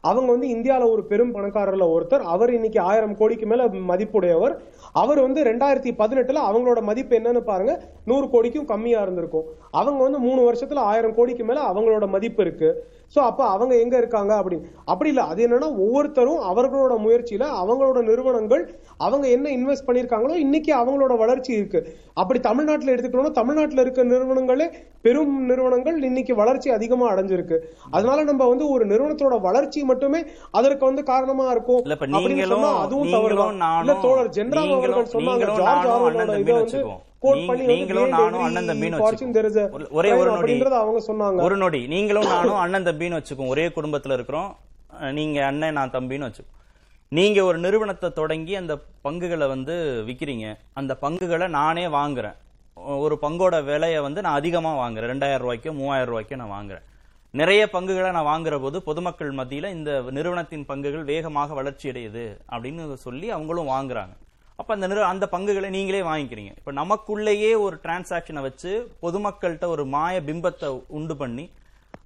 அவங்க வந்து இந்தியால ஒரு பெரும் பணக்காரர்ல ஒருத்தர். அவர் இன்னைக்கு ஆயிரம் கோடிக்கு மேல மதிப்புடையவர். அவர் வந்து ரெண்டாயிரத்தி பதினெட்டுல அவங்களோட மதிப்பு என்னன்னு பாருங்க நூறு கோடிக்கும் கம்மியா இருந்திருக்கும். அவங்க வந்து மூணு வருஷத்துல ஆயிரம் கோடிக்கு மேல அவங்களோட மதிப்பு இருக்கு. சோ அப்ப அவங்க எங்க இருக்காங்க அப்படின்னு அப்படி இல்ல. அது என்னன்னா ஒவ்வொருத்தரும் அவர்களோட முயற்சியில அவங்களோட நிறுவனங்கள் அவங்க என்ன இன்வெஸ்ட் பண்ணிருக்காங்களோ இன்னைக்கு அவங்களோட வளர்ச்சி இருக்கு. அப்படி தமிழ்நாட்டுல எடுத்துக்கிட்டோம்னா தமிழ்நாட்டுல இருக்க நிறுவனங்களே பெரும் நிறுவனங்கள் இன்னைக்கு வளர்ச்சி அதிகமா அடைஞ்சிருக்கு. அதனால நம்ம வந்து ஒரு நிறுவனத்தோட வளர்ச்சி மட்டுமே அதற்கு வந்து காரணமா இருக்கும் அப்படின்னு சொன்னா அதுவும் நானும், இல்ல தோழர் ஜென்ரா நீங்களும், அவர்கள் சொன்னாங்க ஜார்ஜ் அண்ணன் இதை வந்து நீங்களும் நானும் every அண்ணன் தம்பின்னு. ஒரே ஒரு நொடி. அப்படின்றத அவங்க சொன்னாங்க. ஒரு நொடி. நீங்களும் நானும் அண்ணன் தம்பின்னு வச்சுக்கோம் ஒரே குடும்பத்துல இருக்கிறோம். நீங்க அண்ணன் நான் தம்பின்னு வச்சுக்கோம் நீங்க ஒரு நிறுவனத்தை தொடங்கி அந்த பங்குகளை வந்து விக்கிறீங்க. அந்த பங்குகளை நானே வாங்குறேன். ஒரு பங்கோட விலையை வந்து நான் அதிகமா வாங்குறேன். ரெண்டாயிரம் ரூபாய்க்கோ மூவாயிரம் ரூபாய்க்கோ நான் வாங்குறேன். நிறைய பங்குகளை நான் வாங்குற போது பொதுமக்கள் மத்தியில இந்த நிறுவனத்தின் பங்குகள் வேகமாக வளர்ச்சி அடையுது அப்படின்னு சொல்லி அவங்களும் வாங்குறாங்க. அப்ப அந்த நிறு அந்த பங்குகளை நீங்களே வாங்கிக்கிறீங்க. இப்ப நமக்குள்ளேயே ஒரு டிரான்சாக்ஷனை வச்சு பொதுமக்கள்கிட்ட ஒரு மாய பிம்பத்தை உண்டு பண்ணி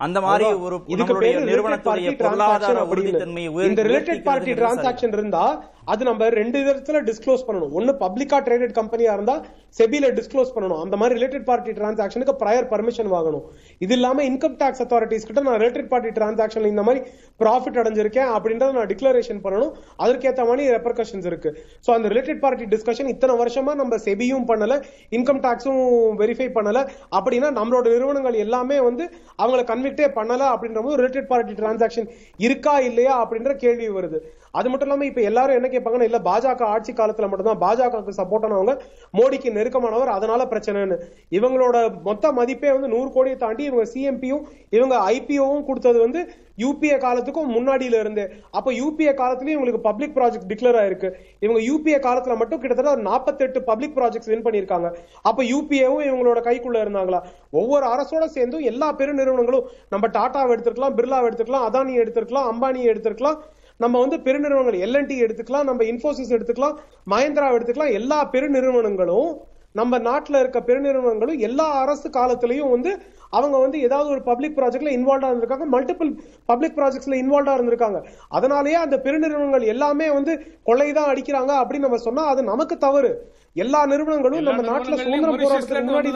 அந்த மாதிரி. ஒரு இதுக்கு நிறுவனத்துடைய பொருளாதார. உறுதித்தன்மையை இந்த ரிலேட்டட் பார்ட்டி. டிரான்சாக்ஷன் இருந்தா அது நம்ம ரெண்டு விதத்துல டிஸ்க்ளோஸ் பண்ணணும் ஒன்னு பப்ளிக்கா ட்ரேடட் கம்பெனியா இருந்தா செபில டிஸ்க்ளோஸ் பண்ணணும் அந்த மாதிரி ரிலேட்டட் பார்ட்டி டிரான்சாக்ஷனுக்கு ப்ரையர் பர்மிஷன் வாங்கணும் இது இல்லாம இன்கம் டாக்ஸ் அத்தாரிட்டிஸ் கிட்ட நான் ரிலேட்டட் பார்ட்டி டிரான்சாக்ஷன்ல இந்த மாதிரி ப்ராஃபிட் அடைஞ்சிருக்கேன் அப்படின்றத நான் டிக்ளரேஷன் பண்ணணும் அதற்கேத்த மாதிரி ரெப்பர்கஷன்ஸ் இருக்கு சோ அந்த ரிலேட்டட் பார்ட்டி டிஸ்கஷன் இத்தனை வருஷமா நம்ம செபியும் பண்ணல இன்கம் டாக்ஸும் வெரிஃபை பண்ணல அப்படின்னா நம்மளோட நிறுவனங்கள் எல்லாமே வந்து அவங்கள கன்விக்டே பண்ணல அப்படின்ற போது ரிலேட்டட் பார்ட்டி டிரான்சாக்ஷன் இருக்கா இல்லையா அப்படின்ற கேள்வி வருது. அது மட்டும் இல்லாம இப்ப எல்லாரும் என்ன கேட்பாங்கன்னா இல்ல பாஜக ஆட்சி காலத்துல மட்டும்தான் பாஜகவுக்கு சப்போர்ட்டானவங்க மோடிக்கு நெருக்கமானவர் அதனால பிரச்சனைன்னு. இவங்களோட மொத்த மதிப்பே வந்து நூறு கோடியை தாண்டி இவங்க சிஎம்பியும் இவங்க ஐபிஓவும் கொடுத்தது வந்து யூபிஏ காலத்துக்கும் முன்னாடியில இருந்தே. அப்ப யூபிஏ காலத்துலயும் இவங்களுக்கு பப்ளிக் ப்ராஜெக்ட் டிக்ளேர் ஆயிருக்கு. இவங்க யூபிஏ காலத்துல மட்டும் கிட்டத்தட்ட நாற்பத்தெட்டு பப்ளிக் ப்ராஜெக்ட்ஸ் வின் பண்ணிருக்காங்க அப்ப யூபிஏவும் இவங்களோட கைக்குள்ள இருந்தாங்களா? ஒவ்வொரு அரசோட சேர்ந்தும் எல்லா பெரு நிறுவனங்களும் நம்ம டாட்டாவை எடுத்துருக்கலாம் பிர்லாவை எடுத்துருக்கலாம் அதானி எடுத்துருக்கலாம் அம்பானியை எடுத்துருக்கலாம் நம்ம வந்து பெருநிறுவனங்கள் எல்என்டி எடுத்துக்கலாம் நம்ம இன்ஃபோசிஸ் எடுத்துக்கலாம் மஹேந்திரா எடுத்துக்கலாம் எல்லா பெருநிறுவனங்களும் நம்ம நாட்டில் இருக்க பெருநிறுவனங்களும் எல்லா அரசு காலத்திலையும் வந்து அவங்க வந்து ஏதாவது ஒரு பப்ளிக் ப்ராஜெக்ட்ல இன்வால்வ் இருந்திருக்காங்க. மல்டிபிள் பப்ளிக் ப்ராஜெக்ட்ஸ்ல இன்வால்வ் இருந்திருக்காங்க. அதனாலேயே அந்த பெருநிறுவனங்கள் எல்லாமே வந்து கொள்ளைதான் அடிக்கிறாங்க அப்படின்னு நம்ம சொன்னா அது நமக்கு தவறு. எல்லா நிறுவனங்களும் நம்ம நாட்டுல சுதந்திர போராட்டத்துக்கு முன்னாடி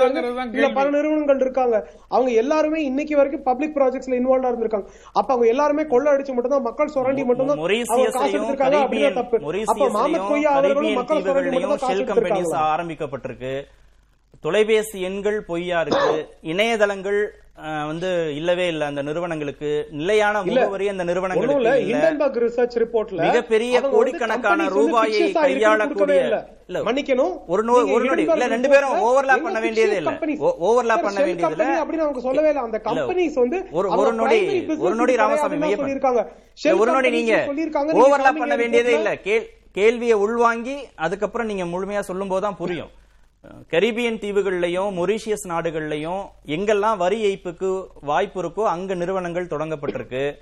இல்ல பல. நிறுவனங்கள் இருக்காங்க. அவங்க எல்லாருமே இன்னைக்கு வரைக்கும் பப்ளிக் ப்ராஜெக்ட்ஸ்ல இன்வால்வா இருந்திருக்காங்க. அப்ப அவங்க எல்லாருமே கொள்ள அடிச்சு மட்டும்தான் மக்கள் சுரண்டி மட்டும்தான் அவங்க காசு எடுத்திருக்காங்க கரீபியன் தப்பு. அப்ப கொய்யா மொரீசியஸ்லயும் அவர்களும் மக்கள் சுரண்டி மட்டும்தான் காசு எடுத்திருக்காங்க. ஆரம்பிக்கப்பட்டிருக்கு. தொலைபேசி எண்கள் பொய்யா இருக்கு இணையதளங்கள் வந்து இல்லவே இல்ல அந்த நிறுவனங்களுக்கு நிலையான. முகவரி அந்த நிறுவனங்களுக்கு ரிசர்ச் ரிப்போர்ட்ல மிகப்பெரிய கோடிக்கணக்கான ரூபாயை கையாளக்கூடிய இல்ல. மன்னிக்கணும் ஒரு நோ- ஒரு நொடி. இல்ல, ரெண்டு பேரும் எங்க பண்ண வேண்டியதே இல்ல. companies? ஓ- overlap Sir, பண்ண வேண்டியது இல்ல. அப்படின்னு அவங்க சொல்லவே இல்ல அந்த கம்பெனிஸ் வந்து ஒரு ஒரு நொடி ஒரு நொடி ராமசாமி மையப்பன் Shell ஒரு நொடி நீங்க ஓவர்லாப் பண்ண வேண்டியதே இல்ல கேள்- கேள்வியை உள்வாங்கி அதுக்கப்புறம் நீங்க முழுமையா சொல்லும் போதுதான் புரியும் கரீபியன் தீவுகள்லையும் மொரீஷியஸ் நாடுகள்லையும் எங்கெல்லாம் வரி ஏய்ப்புக்கு வாய்ப்பு இருக்கோ அங்க நிறுவனங்கள் தொடங்கப்பட்டிருக்கு.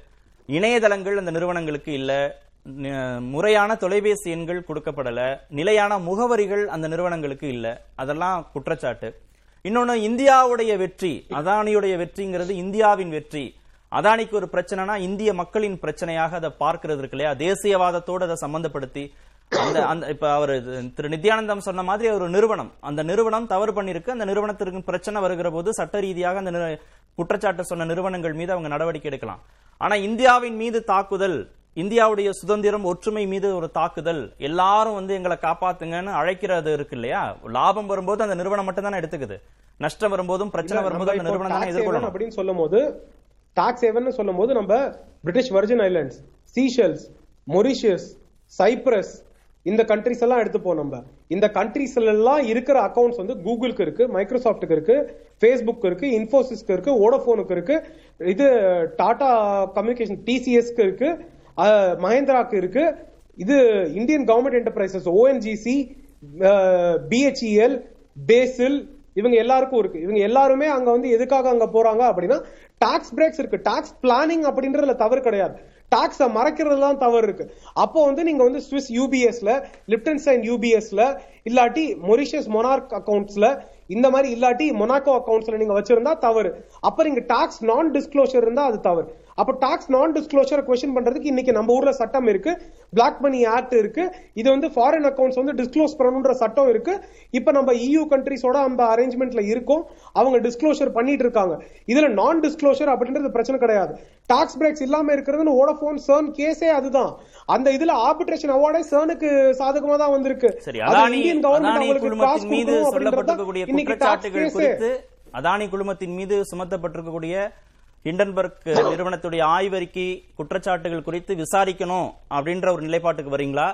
இணையதளங்கள் அந்த நிறுவனங்களுக்கு இல்ல. முறையான தொலைபேசி எண்கள் கொடுக்கப்படல. நிலையான முகவரிகள் அந்த நிறுவனங்களுக்கு இல்ல. அதெல்லாம் குற்றச்சாட்டு. இன்னொன்னு இந்தியாவுடைய வெற்றி அதானியுடைய வெற்றிங்கிறது இந்தியாவின் வெற்றி. அதானிக்கு ஒரு பிரச்சனைனா இந்திய மக்களின் பிரச்சனையாக அதை பார்க்கிறது இருக்கு இல்லையா? தேசியவாதத்தோடு அதை சம்பந்தப்படுத்தி அந்த அந்த இப்ப அவர் திரு நித்யானந்தம் சொன்ன மாதிரி ஒரு நிறுவனம். அந்த நிறுவனம் தவறு பண்ணிருக்கு. அந்த நிறுவனத்திற்கு பிரச்சனை வருகிற போது சட்ட ரீதியாக அந்த குற்றச்சாட்டு சொன்ன நிறுவனங்கள் மீது அவங்க நடவடிக்கை எடுக்கலாம். ஆனா இந்தியாவின் மீது தாக்குதல் இந்தியாவுடைய சுதந்திரம் ஒற்றுமை மீது ஒரு தாக்குதல் எல்லாரும் வந்து எங்களை காப்பாத்துங்கன்னு அழைக்கிறது இருக்கு இல்லையா லாபம் வரும்போது அந்த நிறுவனம் மட்டும் தானே எடுத்துக்குது. நஷ்டம் வரும்போதும் பிரச்சனை வரும்போது அந்த நிறுவனம் தானே எதிர்கொள்ளணும். அப்படின்னு சொல்லும் போது டாக்ஸ் ஹேவன் சொல்லும் போது நம்ம British Virgin Islands Seychelles Mauritius Cyprus இந்த கண்ட்ரிஸ் எல்லாம் எடுத்துப்போம் நம்ம. இந்த கண்ட்ரிஸ் எல்லாம் இருக்கிற அக்கௌண்ட்ஸ் வந்து கூகுளுக்கு இருக்கு மைக்ரோசாஃப்ட்டுக்கு இருக்கு ஃபேஸ்புக் இருக்கு இன்ஃபோசிஸ்க்கு இருக்கு வோடோஃபோனுக்கு இருக்கு இது டாடா கம்யூனிகேஷன் டிசிஎஸ்க்கு இருக்கு மஹேந்திராக்கு இருக்கு இது Indian government enterprises ONGC BHEL BECIL இவங்க எல்லாருக்கும் இருக்கு. இவங்க எல்லாருமே அங்க வந்து எதுக்காக அங்க போறாங்க அப்படின்னா டாக்ஸ் பிரேக்ஸ் இருக்கு. டாக்ஸ் பிளானிங் அப்படின்றதுல தவறு கிடையாது. டாக்ஸ மறைக்கிறதுலாம் தவறு இருக்கு அப்போ வந்து நீங்க வந்து சுவிஸ் யூபிஎஸ்ல லிப்டன்சைன் யூபிஎஸ்ல இல்லாட்டி மொரிஷியஸ் மொனார்க் அக்கவுண்ட்ஸ்ல இந்த மாதிரி இல்லாட்டி மொனாக்கோ அக்கவுண்ட்ஸ்ல நீங்க வச்சிருந்தா தவறு. அப்ப நீங்க டாக்ஸ் நான் டிஸ்க்ளோஷர் இருந்தா அது தவறு. அப்ப டாக்ஸ் நான் டிஸ்க்ளோஷர் கொஸ்டின் பண்றதுக்கு இன்னைக்கு நம்ம ஊர்ல சட்டம் இருக்கு. பிளாக் மணி ஆக்ட் இருக்கு. இது வந்து ஃபாரின் அக்கவுண்ட்ஸ் வந்து டிஸ்க்ளோஸ் பண்ணணும்ன்ற சட்டம் இருக்கு. இப்ப நம்ம இயூ கண்ட்ரிஸோட அந்த அரேஞ்ச்மெண்ட்ல இருக்கோம். அவங்க டிஸ்க்ளோஷர் பண்ணிட்டு இருக்காங்க. இதுல நான் டிஸ்க்ளோஷர் அப்படின்றது பிரச்சனை கிடையாது. டாக்ஸ் பிரேக்ஸ் இல்லாம இருக்கிறதுன்னு ஓடோபோன் சர்ன் கேஸே அதுதான். அந்த இதுல ஆர்பிட்ரேஷன் அவார்டே சர்னுக்கு சாதகமா தான் வந்திருக்கு. இந்தியன் அதானி அவங்களுக்கு காசு மீது சொல்லப்பட்டிருக்கக்கூடிய குற்றச்சாட்டுகள். குறித்து அதானி குழுமத்தின் மீது சுமத்தப்பட்டிருக்கக்கூடிய ஹிண்டன்பர்க் நிறுவனத்துடைய ஆய்வறிக்கை குற்றச்சாட்டுகள் குறித்து விசாரிக்கணும் அப்படின்ற ஒரு நிலைப்பாட்டுக்கு வரீங்களா?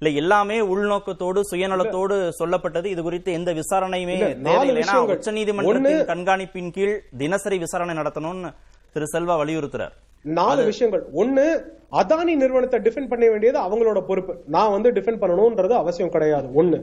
இல்ல எல்லாமே உள்நோக்கத்தோடு சுயநலத்தோடு சொல்லப்பட்டது. இது குறித்து எந்த விசாரணையுமே தேவையில்லை. உச்ச நீதிமன்றத்தின் கண்காணிப்பின் கீழ் தினசரி விசாரணை நடத்தணும்னு திரு செல்வா வலியுறுத்துறார். நாலு விஷயங்கள். ஒண்ணு அதானி நிறுவனத்தை டிஃபெண்ட் பண்ண வேண்டியது அவங்களோட பொறுப்பு. நான் வந்து டிஃபெண்ட் பண்ணணும்ன்றது அவசியம் கிடையாது. ஒண்ணு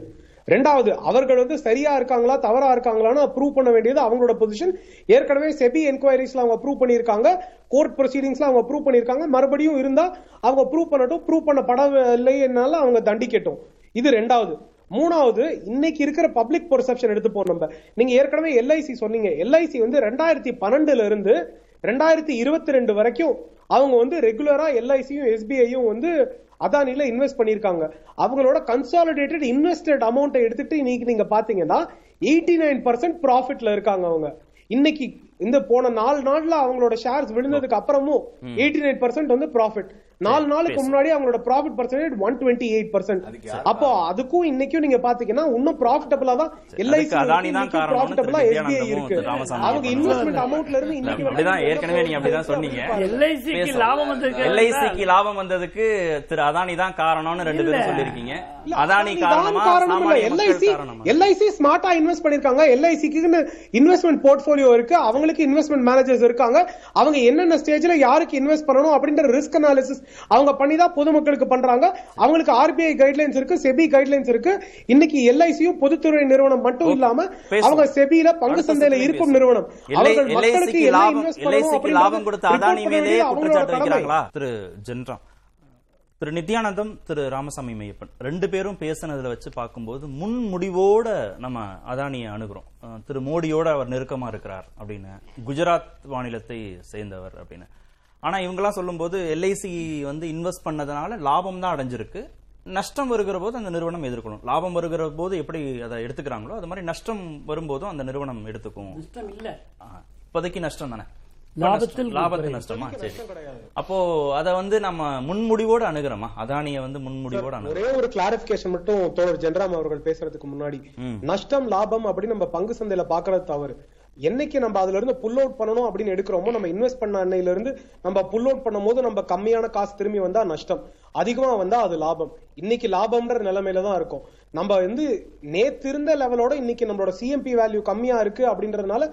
ரெண்டாவது அவர்கள் வந்து சரியா இருக்காங்களா தவறா இருக்காங்களான்னு ப்ரூவ் பண்ண வேண்டியது அவங்களோட பொசிஷன் ஏற்கனவே செபி என்கொயரிஸ்ல அவங்க ப்ரூவ் பண்ணியிருக்காங்க கோர்ட் ப்ரொசீடிங்ஸ்ல அவங்க ப்ரூவ் பண்ணியிருக்காங்க. மறுபடியும் இருந்தா அவங்க ப்ரூவ் பண்ணட்டும் ப்ரூவ் பண்ணப்படவில்லைன்னால அவங்க தண்டிக்கட்டும். இது ரெண்டாவது. மூணாவது இன்னைக்கு இருக்கிற பப்ளிக் பர்செப்ஷன் எடுத்துப்போம் நம்ம. நீங்க ஏற்கனவே எல்ஐசி சொன்னீங்க. எல்ஐசி வந்து ரெண்டாயிரத்தி பன்னெண்டுல இருந்து ரெண்டாயிரத்தி இருபத்தி ரெண்டு வரைக்கும் அவங்க வந்து ரெகுலரா எல்ஐசியும் எஸ்பிஐயும் வந்து அதானில இன்வெஸ்ட் பண்ணிருக்காங்க அவங்களோட கன்சாலிடேட்டட் இன்வெஸ்டட் அமௌண்ட்டை எடுத்துட்டு இன்னைக்கு நீங்க பாத்தீங்கன்னா எயிட்டி நைன் பர்சன்ட் ப்ராஃபிட்ல இருக்காங்க அவங்க. இன்னைக்கு இந்த போன நாலு நாள்ல அவங்களோட ஷேர்ஸ் விழுந்ததுக்கு அப்புறமும் எயிட்டி நைன் பர்சன்ட் வந்து ப்ராஃபிட் நாலு நாளுக்கு முன்னாடி அவங்களோட profit percentage one twenty eight percent அப்போ அதுக்கும் இன்னைக்கும் நீங்க பாத்தீங்கன்னா இன்னும் ப்ராஃபிட்டபிளா தான் எல்ஐசி ப்ராஃபிட்டபிளா எஸ்பிஐ இருக்கு. அவங்க. இன்வெஸ்ட்மெண்ட் அமௌண்ட்ல இருந்து இன்னைக்கு அப்படிதான் ஏற்கனவே நீங்க அப்படிதான் சொன்னீங்க. எல்ஐசிக்கு லாபம் வந்திருக்கு. எல்ஐசிக்கு லாபம் வந்ததுக்கு திரு அதானி தான் காரணம்னு ரெண்டு பேரும் சொல்லிருக்கீங்க அதானி காரணமா காரணம் இல்ல. LIC ஸ்மார்ட்டா இன்வெஸ்ட் பண்ணிருக்காங்க எல்ஐசிக்கு இன்வெஸ்ட்மெண்ட் போர்ட்போலியோ இருக்கு. அவங்களுக்கு இன்வெஸ்ட்மெண்ட் மேனேஜர்ஸ் இருக்காங்க. அவங்க என்னென்ன ஸ்டேஜ்ல யாருக்கு இன்வெஸ்ட் பண்ணணும் அப்படின்ற ரிஸ்க் அனாலிசிஸ் அவங்க பண்ணி தான் பொதுமக்களுக்கு பண்றாங்க. அவங்களுக்கு ஆர்பிஐ கைட்லைன்ஸ் இருக்கு செபி கைட்லைன்ஸ் இருக்கு. இன்னைக்கு எல்ஐசியும் பொதுத்துறை நிறுவனம் மட்டும் இல்லாம. அவங்க செபியில பங்கு சந்தையில இருக்கும். நிறுவனம். அவர்கள் மக்களுக்கு லாபம் கொடுத்த அதானி குற்றச்சாட்டு. வைக்கிறாங்களா? திரு ஜென்ராம். திரு நித்யானந்தம் திரு ராமசாமி மையப்பன். ரெண்டு பேரும் பேசினதுல வச்சு பார்க்கும்போது முன் முடிவோட நம்ம அதானியை அணுகிறோம். திரு மோடியோட அவர் நெருக்கமா இருக்கிறார் அப்படின்னு. குஜராத் மாநிலத்தை சேர்ந்தவர் அப்படின்னு. ஆனா இவங்கெல்லாம் சொல்லும்போது எல்ஐசி வந்து இன்வெஸ்ட் பண்ணதுனால லாபம் தான் அடைஞ்சிருக்கு. நஷ்டம் வருகிற போது அந்த நிறுவனம் எதிர்கொள்ளும். லாபம் வருகிற போது எப்படி அதை எடுத்துக்கிறாங்களோ அது மாதிரி நஷ்டம் வரும்போதும் அந்த நிறுவனம் எடுத்துக்கும். இப்போதைக்கு நஷ்டம் தானே? லாபத்தில் லாபத்தில் நஷ்டமா? சரி. அப்போ அத வந்து நம்ம முன்முடிவோட அணுகிறோமா? அதானிய வந்து முன்முடிவோட அணுகிறோம்? ஒரே ஒரு கிளாரிபிகேஷன் மட்டும் தோழர் ஜென்ராம் அவர்கள் பேசுறதுக்கு முன்னாடி. நஷ்டம் லாபம் அப்படின்னு நம்ம பங்கு சந்தையில பாக்குறது தவறு. என்னைக்கு நம்ம அதுல இருந்து புல் அவுட் பண்ணணும் அப்படின்னு எடுக்கிறோமோ நம்ம இன்வெஸ்ட் பண்ண அன்னையில இருந்து நம்ம புல் அவுட் பண்ணும்போது நம்ம கம்மியான காசு திரும்பி வந்தா நஷ்டம். அதிகமா வந்தா அது லாபம். இன்னைக்கு லாபம்ன்ற நிலைமையில தான் இருக்கும். நம்ம வந்து நேத்து இருந்த லெவலோட இன்னைக்கு நம்மளோட சிஎம்பி வேல்யூ கம்மியா இருக்கு அப்படின்றதுனால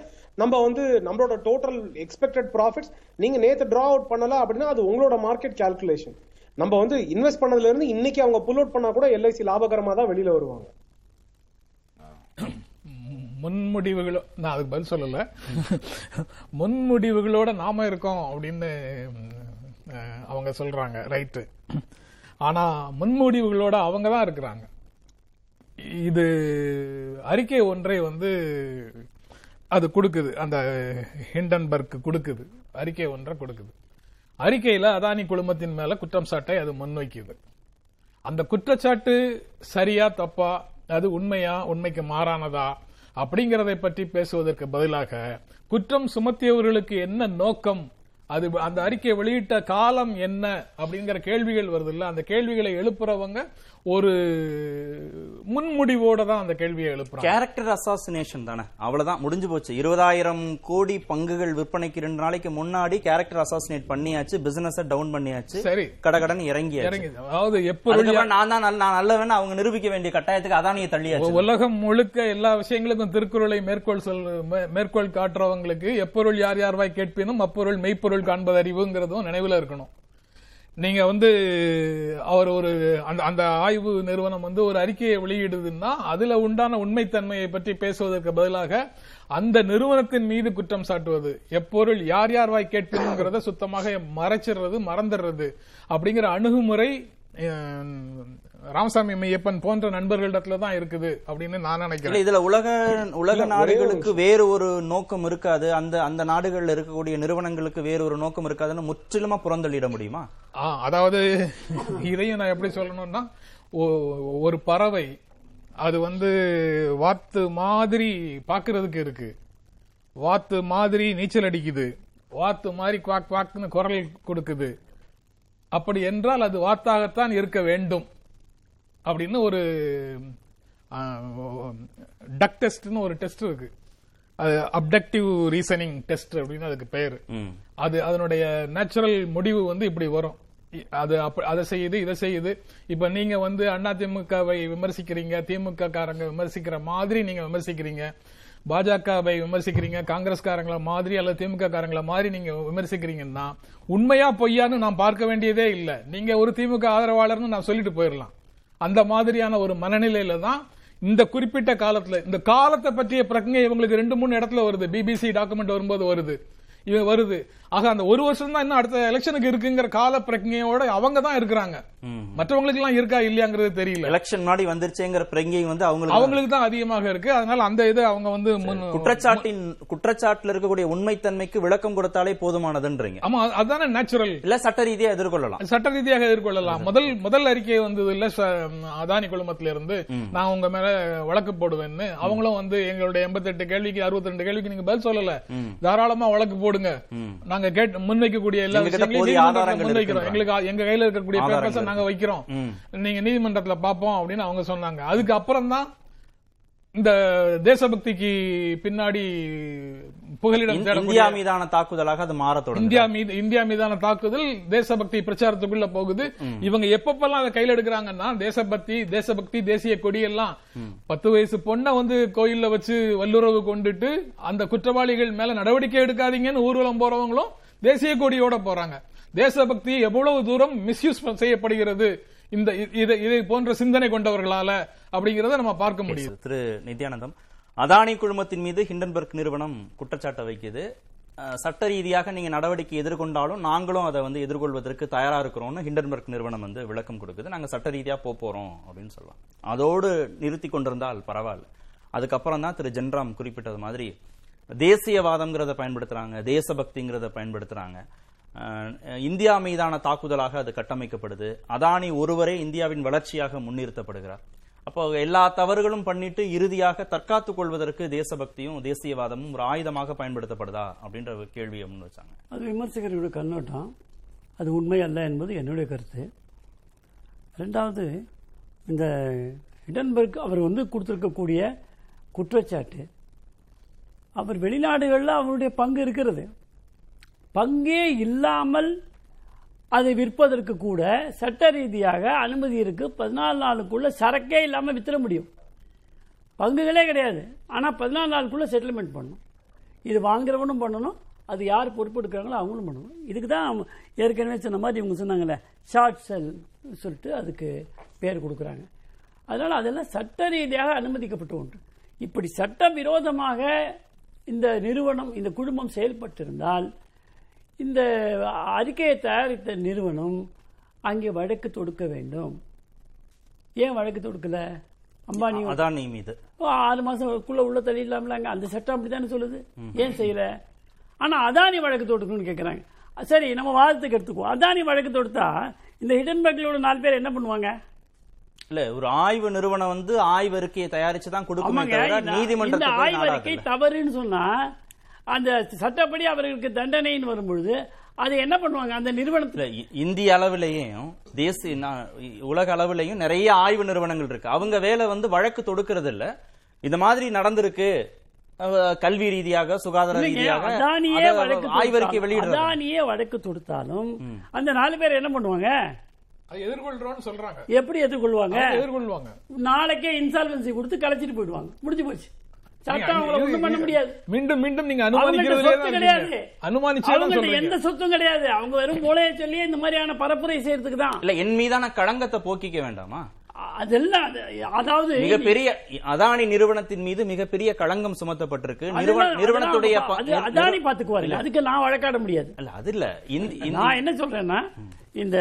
நம்ம வந்து நம்மளோட டோட்டல் எக்ஸ்பெக்டட் ப்ராஃபிட்ஸ் நீங்க நேத்து டிரா அவுட் பண்ணல அப்படின்னா அது உங்களோட மார்க்கெட் கால்குலேஷன் நம்ம வந்து இன்வெஸ்ட் பண்ணதுல இருந்து இன்னைக்கு அவங்க புல் அவுட் பண்ணா கூட எல்ஐசி லாபகரமா தான் வெளியில வருவாங்க. முன்முடிவுகளோ நான் அதுக்கு பதில் சொல்லல. முன்முடிவுகளோட நாம இருக்கோம் அப்படின்னு அவங்க சொல்றாங்க ரைட்டு. ஆனா முன்முடிவுகளோட அவங்க தான் இருக்கிறாங்க. இது அறிக்கை ஒன்றை வந்து அது கொடுக்குது. அந்த ஹிண்டன்பர்க் கொடுக்குது. அறிக்கை ஒன்றை கொடுக்குது. அறிக்கையில அதானி குழுமத்தின் மேல குற்றம் சாட்டை அது முன்வைக்குது. அந்த குற்றச்சாட்டு சரியா தப்பா அது உண்மையா உண்மைக்கு மாறானதா அப்படிங்கறதை பற்றி பேசுவதற்கு பதிலாக குற்றம் சுமத்தியவர்களுக்கு என்ன நோக்கம்? அது அந்த அறிக்கையை வெளியிட்ட காலம் என்ன? அப்படிங்கிற கேள்விகள் வருது இல்ல அந்த கேள்விகளை எழுப்புறவங்க ஒரு முன்முடிவோட தான் அந்த கேள்வியை எழுப்புறாங்க. கேரக்டர் அசாசினேஷன் தானே. அவ்வளவுதான் முடிஞ்சு போச்சு. இருபதாயிரம் கோடி பங்குகள் விற்பனைக்கு ரெண்டு நாளைக்கு முன்னாடி கேரக்டர் அசாசினேட் பண்ணியாச்சு பிசினஸ் டவுன் பண்ணியாச்சு சரி. கடகடன் இறங்கி இறங்கி அதாவது அதுக்கப்புறம் நான் தான் நான் நல்லவன் அவங்க நிரூபிக்க வேண்டிய கட்டாயத்துக்கு அதானியை தள்ளியாச்சு. உலகம் முழுக்க எல்லா விஷயங்களுக்கும் திருக்குறளை மேற்கோள் சொல் மேற்கோள் காட்டுறவங்களுக்கு எப்பொருள் யார் யார் வாய் கேட்பினும் அப்பொருள் மெய்ப்பொருள் காண்பது அறிவுங்கிறதும் நினைவுல இருக்கணும். நீங்க வந்து அவர் ஒரு அந்த அந்த ஆய்வு நிறுவனம் வந்து ஒரு அறிக்கையை வெளியிடுதுன்னா அதுல உண்டான உண்மைத்தன்மையை பற்றி பேசுவதற்கு பதிலாக அந்த நிறுவனத்தின் மீது குற்றம் சாட்டுவது எப்பொருள் யார் யார் வாய் கேட்கணுங்கிறத சுத்தமாக மறைச்சிடுறது மறந்துடுறது அப்படிங்கிற அணுகுமுறை ராமசாமி மையப்பன் போன்ற நண்பர்களிடத்துல தான் இருக்குது அப்படின்னு நான் நினைக்கிறேன். இதுல உலக உலக நாடுகளுக்கு வேறு ஒரு நோக்கம் இருக்காது. அந்த அந்த நாடுகள்ல இருக்கக்கூடிய நிறுவனங்களுக்கு வேறு ஒரு நோக்கம் இருக்காதுன்னு முற்றிலுமா புறந்தள்ளிட முடியுமா? ஆ, அதாவது இதையும் நான் எப்படி சொல்லணும்னா ஒரு பறவை அது வந்து வாத்து மாதிரி பாக்குறதுக்கு இருக்கு. வாத்து மாதிரி நீச்சல் அடிக்குது. வாத்து மாதிரி குவாக் குவாக்னு குரல் கொடுக்குது. அப்படி என்றால் அது வாத்தாகத்தான் இருக்க வேண்டும். அப்படின்னு ஒரு டக் டெஸ்ட்னு ஒரு டெஸ்ட் இருக்கு. அது அப்டக்டிவ் ரீசனிங் டெஸ்ட் அப்படின்னு அதுக்கு பெயர் ம். அது அதனுடைய நேச்சுரல் முடிவு வந்து இப்படி வரும். அது அதை செய்யுது இதை செய்யுது. இப்ப நீங்க வந்து அதிமுகவை விமர்சிக்கிறீங்க திமுக காரங்க விமர்சிக்கிற மாதிரி நீங்க விமர்சிக்கிறீங்க பாஜகவை விமர்சிக்கிறீங்க காங்கிரஸ்காரங்கள மாதிரி அல்லது திமுக காரங்கள மாதிரி நீங்க விமர்சிக்கிறீங்கன்னா உண்மையா பொய்யான்னு நான் பார்க்க வேண்டியதே இல்ல. நீங்க ஒரு திமுக ஆதரவாளர்னு நான் சொல்லிட்டு போயிடலாம். அந்த மாதிரியான ஒரு மனநிலையில தான் இந்த குறிப்பிட்ட காலத்துல இந்த காலத்தை பற்றிய பிரச்சனை இவங்களுக்கு ரெண்டு மூணு இடத்துல வருது. பிபிசி டாக்குமெண்ட் வரும்போது வருது. இவன் வருது. ஆக அந்த ஒரு வருஷம் தான் இன்னும் அடுத்த எலெக்ஷனுக்கு இருக்குங்கிற கால பிரஜையோட அவங்க தான் இருக்கிறாங்க. மற்றவங்களுக்கு எல்லாம் இருக்கா இல்லையாங்கிறது தெரியல. எலெக்ஷன் முன்னாடி வந்துருச்சேங்கிற பிரங்கை வந்து அவங்களுக்கு அவங்களுக்கு தான் அதிகமாக இருக்கு. அதனால அந்த இதை அவங்க வந்து குற்றச்சாட்டின் குற்றச்சாட்டுல இருக்கக்கூடிய உண்மைத்தன்மைக்கு விளக்கம் கொடுத்தாலே போதுமானதுன்றீங்க. ஆமா அது- அதுதானே நேச்சுரல் இல்ல சட்ட ரீதியா எதிர்கொள்ளலாம். சட்ட ரீதியாக எதிர்கொள்ளலாம். முதல் முதல் அறிக்கை வந்தது இல்ல அதானி குழுமத்துல இருந்து நான் உங்க மேல வழக்கு போடுவேன்னு. அவங்களும் வந்து எங்களுடைய எண்பத்தெட்டு கேள்விக்கு அறுபத்தி ரெண்டு கேள்விக்கு நீங்க பதில் சொல்லல. தாராளமா வழக்கு போடுங்க. நாங்க கேட்டு முன்வைக்கக்கூடிய எல்லா விஷயங்களையும் முன்வைக்கிறோம். எங்களுக்கு எங்க கையில இருக்கக்கூடிய பேப்பர்ஸ் நாங்க வைக்கிறோம். நீங்க நீதிமன்றத்துல பாப்போம் அப்படின்னு அவங்க சொன்னாங்க. அதுக்கு அப்புறம் தான் இந்த தேசபக்திக்கு பின்னாடி புகலிடம் இந்தியா மீதான தாக்குதலாக அது மாற தொடங்கும் இந்தியா மீது இந்தியா மீதான தாக்குதல் தேசபக்தி பிரச்சாரத்துக்குள்ள போகுது. இவங்க எப்பப்பெல்லாம் அதை கையில எடுக்கிறாங்கன்னா தேசபக்தி தேசபக்தி தேசிய கொடி எல்லாம் பத்து வயசு பொண்ணை வந்து கோயில்ல வச்சு வல்லுறவு கொண்டுட்டு அந்த குற்றவாளிகள் மேல நடவடிக்கை எடுக்காதீங்கன்னு ஊர்வலம் போறவங்களும் தேசிய கொடியோட போறாங்க. தேசபக்தி எவ்வளவு தூரம் மிஸ்யூஸ் செய்யப்படுகிறது? இந்த இதை இதை போன்ற சிந்தனை கொண்டவர்களால அப்படிங்கறத நம்ம பார்க்க முடியுது திரு நித்யானந்தம் அதானி குழுமத்தின் மீது ஹிண்டன்பர்க் நிறுவனம் குற்றச்சாட்டை வைக்குது. சட்ட ரீதியாக நீங்க நடவடிக்கை எதிர்கொண்டாலும் நாங்களும் அதை வந்து எதிர்கொள்வதற்கு தயாரா இருக்கிறோம்னு ஹிண்டன்பர்க் நிறுவனம் வந்து விளக்கம் கொடுக்குது. நாங்க சட்ட ரீதியா போறோம் அப்படின்னு சொல்லலாம். அதோடு நிறுத்தி கொண்டிருந்தால் பரவாயில்ல. அதுக்கப்புறம் தான் திரு ஜென்ராம் குறிப்பிட்டது மாதிரி தேசியவாதம்ங்கிறத பயன்படுத்துறாங்க தேசபக்திங்கிறத பயன்படுத்துறாங்க. இந்தியா மீதான தாக்குதலாக அது கட்டமைக்கப்படுது. அதானி ஒருவரே இந்தியாவின் வளர்ச்சியாக முன்னிறுத்தப்படுகிறார். அப்போ எல்லா தவறுகளும் பண்ணிட்டு இறுதியாக தற்காத்துக் கொள்வதற்கு தேசபக்தியும் தேசியவாதமும் ஒரு ஆயுதமாக பயன்படுத்தப்படுதா? அப்படின்ற ஒரு கேள்வியை முன் வச்சாங்க. அது விமர்சகர்களுடைய கண்ணோட்டம். அது உண்மை அல்ல என்பது என்னுடைய கருத்து. ரெண்டாவது இந்த ஹிடன்பர்க் அவர் வந்து கொடுத்துருக்கக்கூடிய குற்றச்சாட்டு அவர் வெளிநாடுகளில் அவருடைய பங்கு இருக்கிறது. பங்கே இல்லாமல் அதை விற்பதற்கு கூட சட்ட ரீதியாக அனுமதி இருக்கு. பதினாலு நாளுக்குள்ள சரக்கே இல்லாமல் வித்துற முடியும். பங்குகளே கிடையாது. ஆனால் பதினாலு நாளுக்குள்ள செட்டில்மெண்ட் பண்ணணும். இது வாங்குறவனும் பண்ணணும். அது யார் பொறுப்பெடுக்கிறாங்களோ அவங்களும் பண்ணணும். இதுக்கு தான் ஏற்கனவே சொன்ன மாதிரி இவங்க சொன்னாங்கல்ல ஷார்ட் செல் சொல்லிட்டு அதுக்கு பேர் கொடுக்குறாங்க. அதனால் அதெல்லாம் சட்ட ரீதியாக அனுமதிக்கப்பட்டு உண்டு இப்படி சட்ட விரோதமாக இந்த நிறுவனம் இந்த குழுமம் செயல்பட்டிருந்தால் இந்த அறிக்கையை தயாரித்த நிறுவனம் அங்கே வழக்கு தொடுக்க வேண்டும். ஏன் வழக்கு தொடுக்கல? அம்பானி அதானி மீது. ஆறு மாசம்க்குள்ள உள்ள தள்ளிடலாம்லாங்க அந்த சட்டம் அப்படித்தானே சொல்லுது? ஏன் செய்யல ஆனா அதானி வழக்கு தொடுக்கணும்னு கேக்குறாங்க. சரி நம்ம வாதத்துக்கு எடுத்துக்குவோம். அதானி வழக்கு தொடுத்தா இந்த ஹிடன்பர்க்லோட நாலு பேர் என்ன பண்ணுவாங்க? இல்ல ஒரு ஆய்வு நிறுவனம் வந்து ஆய்வு அறிக்கையை தயாரிச்சு தான் கொடுக்குமே ஆமாங்க. தவிர இந்த- இந்த நீதிமன்றத்துக்கு போய் ஆய்வறிக்கை. தவறுன்னு சொன்னா அந்த சட்டப்படி அவர்களுக்கு தண்டனைன்னு வரும்பொழுது அதை என்ன பண்ணுவாங்க? அந்த நிறுவனத்துல இந்திய அளவிலேயும் தேசிய உலக அளவிலேயும் நிறைய ஆய்வு நிறுவனங்கள் இருக்கு. அவங்க வேலை வந்து வழக்கு தொடுக்கிறது இல்ல இந்த மாதிரி நடந்திருக்கு. கல்வி ரீதியாக சுகாதார ரீதியாக ஆய்வறிக்கை வெளியிடுறது அதானியே வழக்கு தொடுத்தாலும் அந்த நாலு பேர் என்ன பண்ணுவாங்க? அது எதிர்கொள்றோம்னு சொல்றாங்க. எப்படி எதிர்கொள்வாங்க? எதிர்கொள்வாங்க. நாளைக்கே இன்சால்வன்சி கொடுத்து கலைச்சிட்டு போயிடுவாங்க. முடிஞ்சு போச்சு. சட்டம் அவங்கள ஒண்ணும் பண்ண முடியாது. மீண்டும் மீண்டும் நீங்க சொத்து தான் கிடையாது. அனுமானிச்சே எந்த சொத்தும் கிடையாது. அவங்க வெறும் மூளையை சொல்லி இந்த மாதிரியான பரப்புரை செய்யறதுக்கு தான். இல்ல என் மீதான களங்கத்தை போக்கிக்க வேண்டாமா? அதெல்லாம் அது- அதாவது மிகப்பெரிய அதானி நிறுவனத்தின் மீது மிகப்பெரிய களங்கம் சுமத்தப்பட்டிருக்கு. நிறுவனத்துடைய அதானி பாத்துக்குவாரு அதுக்கு நான் வழக்காட முடியாது. இல்ல அது இல்ல. இந்த- இந்த- நான் என்ன சொல்றேன்னா இந்த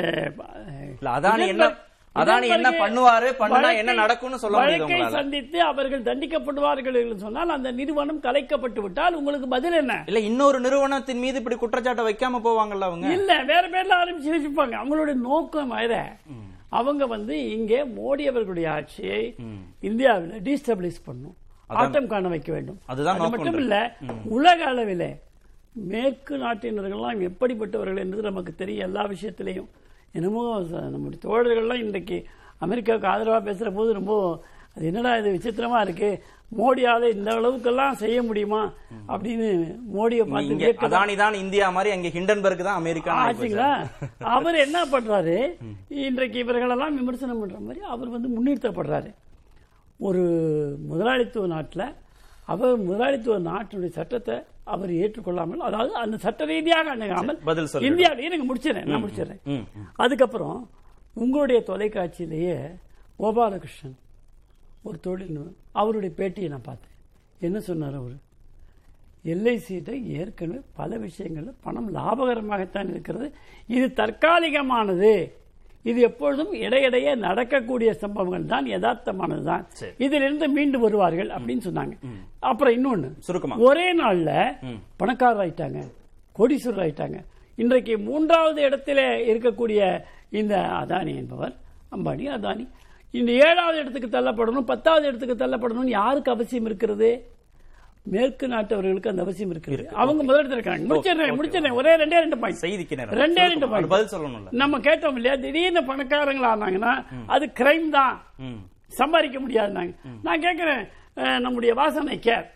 இல்ல, அதானி என்ன- அதானி என்ன பண்ணுவாரு, பண்ணுனா என்ன நடக்கும்னு சொல்ல வழக்கை? சந்தித்து அவர்கள் தண்டிக்கப்படுவார்கள் என்று சொன்னால் அந்த நிறுவனம் கலைக்கப்பட்டு விட்டால் உங்களுக்கு பதில் என்ன? இல்ல இன்னொரு நிறுவனத்தின் மீது இப்படி குற்றச்சாட்டை வைக்காம போவாங்கல்ல அவங்க? இல்ல வேற பேர்ல ஆரம்பிச்சு வச்சுப்பாங்க அவங்களுடைய நோக்கம் வேற. அவங்க வந்து இங்கே மோடி அவர்களுடைய ஆட்சியை இந்தியாவில் டீஸ்டபிளைஸ் பண்ணும். ஆட்டம் காண வைக்க வேண்டும். அதுதான் அது மட்டும் இல்ல உலக அளவிலே மேற்கு நாட்டினர்கள்லாம் எப்படிப்பட்டவர்கள் என்பது நமக்கு தெரியும் எல்லா விஷயத்திலையும். என்னமோ நம்முடைய தோழர்கள்லாம் இன்றைக்கு அமெரிக்காவுக்கு ஆதரவா பேசுற போது ரொம்ப அது என்னடா இது விசித்திரமா இருக்கு? மோடியால இந்த அளவுக்கெல்லாம் செய்ய முடியுமா? அப்படின்னு மோடியை பார்த்து அதானி தான் இந்தியா மாதிரி அங்க ஹிண்டன்பர்க் தான் அமெரிக்கா ஆச்சுங்களா? அவர் என்ன பண்றாரு? இன்றைக்கு இவர்களெல்லாம் விமர்சனம் பண்ற மாதிரி அவர் வந்து முன்னிறுத்தப்படுறாரு. ஒரு முதலாளித்துவ நாட்டில் அவர் முதலாளித்துவ நாட்டினுடைய சட்டத்தை அவர் ஏற்றுக்கொள்ளாமல் அதாவது அந்த சட்ட ரீதியாக அணுகாமல் பதில் எனக்கு முடிச்சிடறேன் நான் முடிச்சிடறேன். அதுக்கப்புறம் உங்களுடைய தொலைக்காட்சியிலேயே கோபாலகிருஷ்ணன் ஒரு தொழில். அவருடைய பேட்டியை நான் பார்த்தேன். என்ன சொன்னார் அவர்? எல்ஐசியிட்ட ஏற்கனவே பல விஷயங்கள்ல பணம் லாபகரமாகத்தான் இருக்கிறது. இது தற்காலிகமானது. இது எப்பொழுதும் இடையிடையே நடக்கக்கூடிய சம்பவங்கள் தான் யதார்த்தமானது தான். இதிலிருந்து மீண்டு வருவார்கள் அப்படின்னு சொன்னாங்க. அப்புறம் இன்னொன்னு சுருக்கமா. ஒரே நாள்ல பணக்காரர் ஆயிட்டாங்க கோடீஸ்வரர் ஆயிட்டாங்க. இன்றைக்கு மூன்றாவது இடத்திலே இருக்கக்கூடிய இந்த அதானி என்பவர் அம்பானி அதானி. இந்த ஏழாவது இடத்துக்கு தள்ளப்படணும் பத்தாவது இடத்துக்கு தள்ளப்படணும்னு யாருக்கு அவசியம் இருக்கிறது? மேற்கு நாட்டவர்களுக்கு அந்த அவசியம் இருக்குது அவங்க முதலிடத்தில் இருக்காங்க. முடிச்சிடுறேன் முடிச்சிடுறேன். ஒரே ரெண்டே ரெண்டு பாயிண்ட் செய்திக்கு. ரெண்டே ரெண்டு. பாயிண்ட் பதில் சொல்லணும்ல. நம்ம கேட்டோம் இல்லையா? திடீர்னு பணக்காரங்களா ஆனாங்கன்னா அது கிரைம் தான். சம்பாதிக்க முடியாதுனாங்க. நான் கேட்கிறேன் நம்முடைய வாசனை கேர்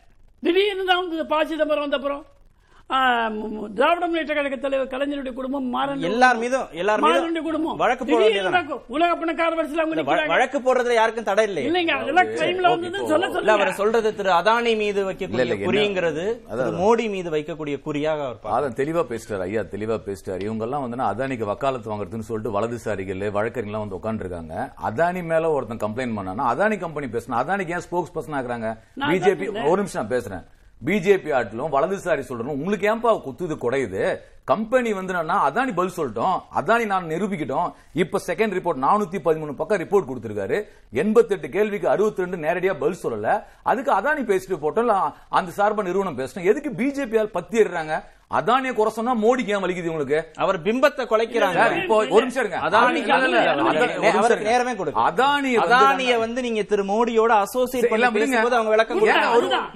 திடீர்னு தான் வந்து ப சிதம்பரம் வந்த அப்புறம்? திராவிட முன்னேற்ற கழக தலைவர் கலைஞருடைய குடும்பம் மாறன் எல்லார் மீதும் எல்லார் மீதும் மாறனுடைய குடும்பம். வழக்கு போட திடீர்னு வேண்டியதுதானே? நடக்கும். உலக பணக்கார வரிசையில் அவங்க. வழக்கு போடுறதுல யாருக்கும் தடை இல்லை இல்லைங்க அதெல்லாம் கிரைம்ல வந்து சொல்ல இல்ல சொல்லுங்க. அவர் சொல்றது திரு அதானி மீது வைக்கக்கூடிய குறிங்கிறது மோடி மீது வைக்கக்கூடிய குறியாக அவர். அதான் தெளிவா பேசிட்டாரு ஐயா தெளிவா பேசிட்டாரு இவங்க எல்லாம் வந்து அதானிக்கு வக்காலத்து வாங்குறதுன்னு சொல்லிட்டு வலதுசாரிகள் வழக்கறிஞர்லாம் வந்து உட்காந்துருக்காங்க அதானி மேல ஒருத்தன் கம்ப்ளைண்ட் பண்ணானா அதானி கம்பெனி பேசினா அதானிக்கு ஏன் ஸ்போக்ஸ் பர்சன் ஆகுறாங்க பிஜேபி ஒரு நிமிஷம் நான் பேசுறேன். பிஜேபி ஆட்டிலும் வலதுசாரி சொல்றோம் உங்களுக்கு ஏன்பா குத்துது குறையுது கம்பெனி வந்து அதானி பதில் சொல்லிட்டோம். அதானி நான் நிரூபிக்கிட்டோம். இப்ப செகண்ட் ரிப்போர்ட் நானூத்தி பதிமூணு பக்கம் ரிப்போர்ட் கொடுத்திருக்காரு. எண்பத்தெட்டு கேள்விக்கு அறுபத்தி ரெண்டு நேரடியா பதில் சொல்லல. அதுக்கு அதானி பேசிட்டு போட்டோம். அந்த சார்பா நிறுவனம் பேசணும் எதுக்கு பிஜேபி ஆள் பத்தி ஏறுறாங்க? அதானிய குறை சொன்னா மோடிக்கு ஏன் வலிக்குது உங்களுக்கு அவர் பிம்பத்தை குலைக்கிறாங்க. இப்போ ஒரு நிமிஷம் இருங்க. அதானி அதானி-. நேரமே கொடுங்க. வந்து அதானிய வந்து நீங்க திரு மோடியோட அசோசியேட் பண்ணி. பேசும்போது அவங்க விளக்கம்.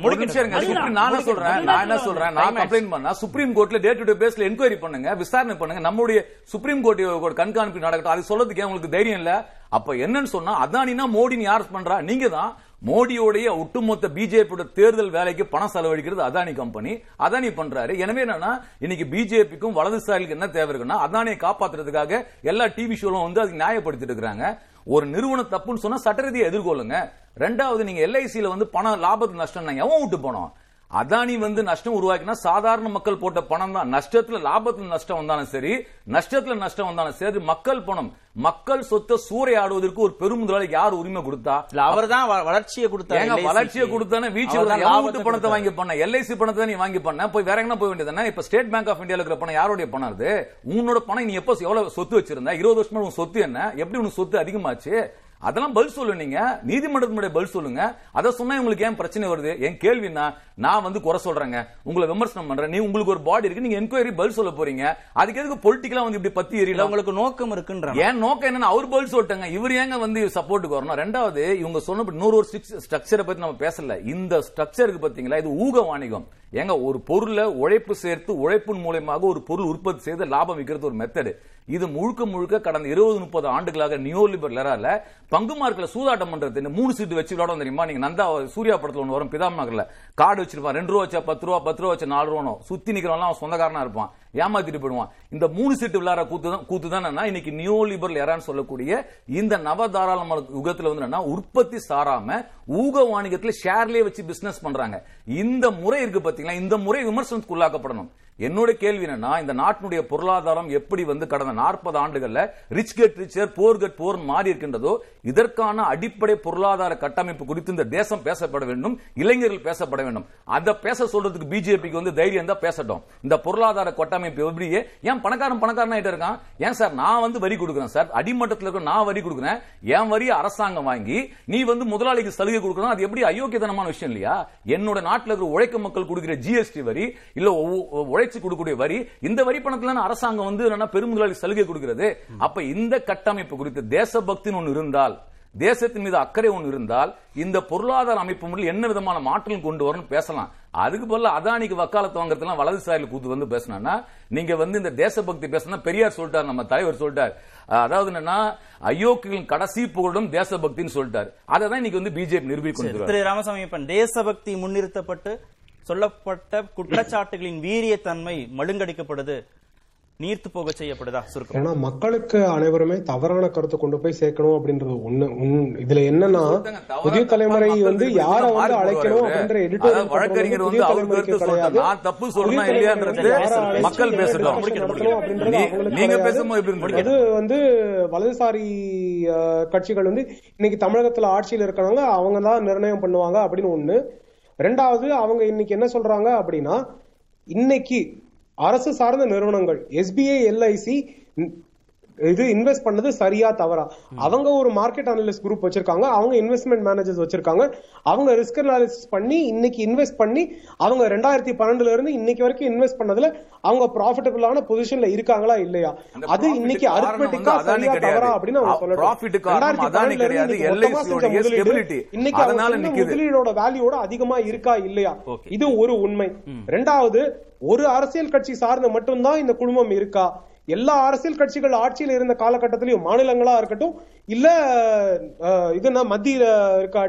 ஒரு நிமிஷம் இருங்க. நான் என்ன சொல்றேன்? நான் என்ன சொல்றேன்? நான். கம்ப்ளைண்ட் பண்ணா சுப்ரீம் கோர்ட்ல டே டு டே பேஸ்ல என்கொயரி பண்ணுங்க விசாரணை பண்ணுங்க. நம்முடைய சுப்ரீம் கோர்ட் கண்காணிப்பு நடக்கட்டும். அது சொல்றதுக்கு உங்களுக்கு தைரியம் இல்ல? அப்ப என்னன்னு சொன்னா அதானினா மோடின்னு யார் பண்றா? நீங்க தான் மோடியோடைய ஒட்டுமொத்த பிஜேபியோட தேர்தல் வேலைக்கு பணம் செலவழிக்கிறது அதானி கம்பெனி. அதானி பண்றாரு. எனவே என்னன்னா இன்னைக்கு பிஜேபிக்கும் வலதுசாரிகளுக்கு என்ன தேவை இருக்குன்னா அதானியை காப்பாத்துறதுக்காக எல்லா டிவி ஷோலும் வந்து அதுக்கு நியாயப்படுத்திட்டு இருக்காங்க ஒரு நிறுவனம் தப்புன்னு சொன்னா சட்டரீதியை எதிர்கொள்ளுங்க. ரெண்டாவது நீங்க எல்ஐசியில வந்து பணம் லாபத்து நஷ்டம் எவன் விட்டு போனோம் அதானி வந்து நஷ்டம் உருவாக்கினா சாதாரண மக்கள் போட்ட பணம் தான். நஷ்டத்துல லாபத்துல நஷ்டம் வந்தாலும் சரி நஷ்டத்துல நஷ்டம் வந்தாலும் சரி மக்கள் பணம் மக்கள் சொத்தை சூறையாடுவதற்கு ஒரு பெரும் முதலாளி யார் உரிமை கொடுத்தா? இல்ல அவர்தான் வ- வளர்ச்சியை க்கு. வளர்ச்சியை கொடுத்தானே வீச்சு லாபத்தை பணத்தை. வாங்கி பண்ண? எல்ஐசி பணத்தை தான் நீ வாங்கி பண்ண? போய் வேற எங்க போய் வேண்டியதானே இப்ப ஸ்டேட் பேங்க் ஆஃப் இந்தியால இருக்கிற பணம் யாருடைய பணம் அது? உன்னோட பணம் நீ எப்போ எவ்வளவு சொத்து வச்சிருந்த? இருபது வருஷமா உன் சொத்து என்ன? எப்படி உனக்கு சொத்து அதிகமாச்சு? அதெல்லாம் பதில் சொல்லு நீங்க. நீதிமன்றத்தினுடைய பதில் சொல்லுங்க. அதை சொன்னா உங்களுக்கு ஏன் பிரச்சனை வருது? என் கேள்வினா நான் வந்து குறை சொல்றேங்க. உங்களை விமர்சனம் பண்றேன். நீ உங்களுக்கு ஒரு பாடி இருக்கு நீங்க என்கொயரி பதில் சொல்ல போறீங்க. அதுக்கு எதுக்கு பொலிட்டிக்கலா வந்து இப்படி பத்தி எரியல உங்களுக்கு நோக்கம் இருக்குன்ற ஏன் நோக்கம் என்னன்னா அவர் பதில் சொல்லிட்டாங்க. இவர் ஏங்க வந்து சப்போர்ட்டுக்கு வரணும்? ரெண்டாவது இவங்க சொன்ன நூறு ஒரு ஸ்ட்ரக்சரை பத்தி நம்ம பேசல. இந்த ஸ்ட்ரக்சருக்கு பாத்தீங்களா இது ஊக வாணிகம். ஏங்க ஒரு பொருளை உழைப்பு சேர்த்து உழைப்பின் மூலயமாக ஒரு பொருள் உற்பத்தி செய்து லாபம் விற்கிறது ஒரு மெத்தடு இது முழுக்க முழுக்க கடந்த இருபது முப்பது ஆண்டுகளாக நியோ லிபரல் எரால பங்கு மார்க்கில் சூதாட்டம் பண்றது இந்த மூணு சீட்டு வச்சு விளையாடும் தெரியுமா? நீங்க நந்தா சூர்யா படத்துல ஒன்று வரும் பிதாம் நகர்ல கார்டு வச்சிருப்பான் ரெண்டு ரூபா வச்சா பத்து ரூபா பத்து ரூபா வச்சா நாலு ரூபா சுத்தி நிக்கிறவன் அவன் சொந்தக்காரனா இருப்பான். ஏமாத்திட்டு போயிடுவான். இந்த மூணு சீட்டு விளையாட கூத்து தான் கூத்து தான் இன்னைக்கு நியோ லிபரல் எரான்னு சொல்லக்கூடிய இந்த நவ தாராளம யுகத்துல வந்து என்னன்னா உற்பத்தி சாராம ஊக வாணிகத்துல ஷேர்லயே வச்சு பிசினஸ் பண்றாங்க. இந்த முறை இருக்கு பாத்தீங்களா? இந்த முறை விமர்சனத்துக்கு உள்ளாக்கப்படணும். என்னோட கேள்வி என்னன்னா இந்த நாட்டினுடைய பொருளாதாரம் எப்படி வந்து கடந்த நாற்பது ஆண்டுகள்ல rich get richer poor get poor மாறி இருக்கின்றதோ இதற்கான அடிப்படை பொருளாதார கட்டமைப்பு குறித்து இந்த தேசம் பேசப்பட வேண்டும் இளைஞர்கள் பேசப்பட வேண்டும். அதை பேச சொல்றதுக்கு பிஜேபிக்கு வந்து தைரியம் தான் பேசட்டும். இந்த பொருளாதார கட்டமைப்பு எப்படியே ஏன் பணக்காரன் பணக்காரன் ஆயிட்டு இருக்கான்? ஏன் சார் நான் வந்து வரி கொடுக்குறேன் சார்? அடிமட்டத்தில் இருக்க நான் வரி கொடுக்குறேன். என் வரி அரசாங்கம் வாங்கி நீ வந்து முதலாளிக்கு சலுகை கொடுக்கணும். அது எப்படி அயோக்கியதனமான விஷயம் இல்லையா? என்னோட நாட்டில் இருக்கிற உழைக்கும் மக்கள் கொடுக்கிற ஜிஎஸ்டி வரி இல்ல ஒவ்வொ- உழைச்சு கொடுக்கக்கூடிய வரி இந்த வரி பணத்துல அரசாங்கம் வந்து என்னன்னா பெருமுதலாளி சலுகை கொடுக்கிறது. அப்ப இந்த கட்டமைப்பு குறித்து தேசபக்தின்னு ஒன்று இருந்தால் தேசத்தின் மீது அக்கறை ஒன்று இருந்தால் இந்த பொருளாதார அமைப்பு முறையில் என்ன விதமான மாற்றம் கொண்டு வரணும் பேசலாம். அதுக்கு பதிலா அதானிக்கு வக்காலத்து வாங்குறதுலாம் வலதுசாரியில் கூத்து வந்து பேசினா நீங்க வந்து இந்த தேசபக்தி பேசினா பெரியார் சொல்லிட்டார் நம்ம தலைவர் சொல்லிட்டார். அதாவது என்னன்னா அயோக்கியர்களின் கடைசி புகழும் தேசபக்தின்னு சொல்லிட்டார். அதை தான் இன்னைக்கு வந்து பிஜேபி நிரூபிக்கொண்டு திரு ராமசாமி தேசபக்தி முன்னிறுத்தப்பட்டு சொல்லப்பட்ட குற்றச்சாட்டுகளின் வீரியத்தன்மை மழுங்கடிக்கப்படுது. நீர்த்து போக செய்யப்படுதா சுருக்கம் ஏன்னா மக்களுக்கு அனைவருமே தவறான கருத்தை கொண்டு போய் சேர்க்கணும் அப்படின்றது ஒண்ணு இதுல என்னன்னா புதிய தலைமுறை வந்து யார வந்து அழைக்கணும். அப்படின்ற எடிட்டோரியல் வழக்கறிஞர் வந்து அவர் கருத்து சொல்றாரு. நான் தப்பு சொல்றேனா இல்லையான்றது மக்கள் பேசட்டும். நீங்க பேசும்போது? அது வந்து வலதுசாரி கட்சிகள் வந்து இன்னைக்கு தமிழகத்துல ஆட்சியில் இருக்கிறவங்க அவங்க தான் நிர்ணயம் பண்ணுவாங்க அப்படின்னு ஒண்ணு ரெண்டாவது அவங்க இன்னைக்கு என்ன சொல்றாங்க அப்படின்னா இன்னைக்கு அரசு சார்ந்த நிறுவனங்கள் எஸ்பிஐ எல்ஐசி இது இன்வெஸ்ட் பண்ணது சரியா தவறா? அவங்க ஒரு மார்க்கெட் அனலிஸ்ட் குரூப் வச்சிருக்காங்க அவங்க இன்வெஸ்ட்மெண்ட் மேனேஜர்ஸ் வச்சிருக்காங்க. அவங்க ரிஸ்க் அனாலிசிஸ் பண்ணி இன்னைக்கு இன்வெஸ்ட் பண்ணி அவங்க ரெண்டாயிரத்தி பன்னெண்டுல இருந்து இன்னைக்கு வரைக்கும் இன்வெஸ்ட் பண்ணதுல அவங்க ப்ராஃபிட்டபிளான பொசிஷன்ல இருக்காங்களா இல்லையா? அது இன்னைக்கு அரித்மெட்டிக்கா சரியா. தவறா அப்படின்னு அவங்க கிடையாது. இன்னைக்கு. முதலீடோட வேல்யூட அதிகமா இருக்கா இல்லையா. இது ஒரு உண்மை. ரெண்டாவது ஒரு அரசியல் கட்சி சார்ந்து மட்டும்தான் இந்த குழுமம் இருக்கா? எல்லா அரசியல் கட்சிகள் ஆட்சியில் இருந்த காலகட்டத்திலையும் மாநிலங்களா இருக்கட்டும் இல்ல இதுனா மத்திய இருக்க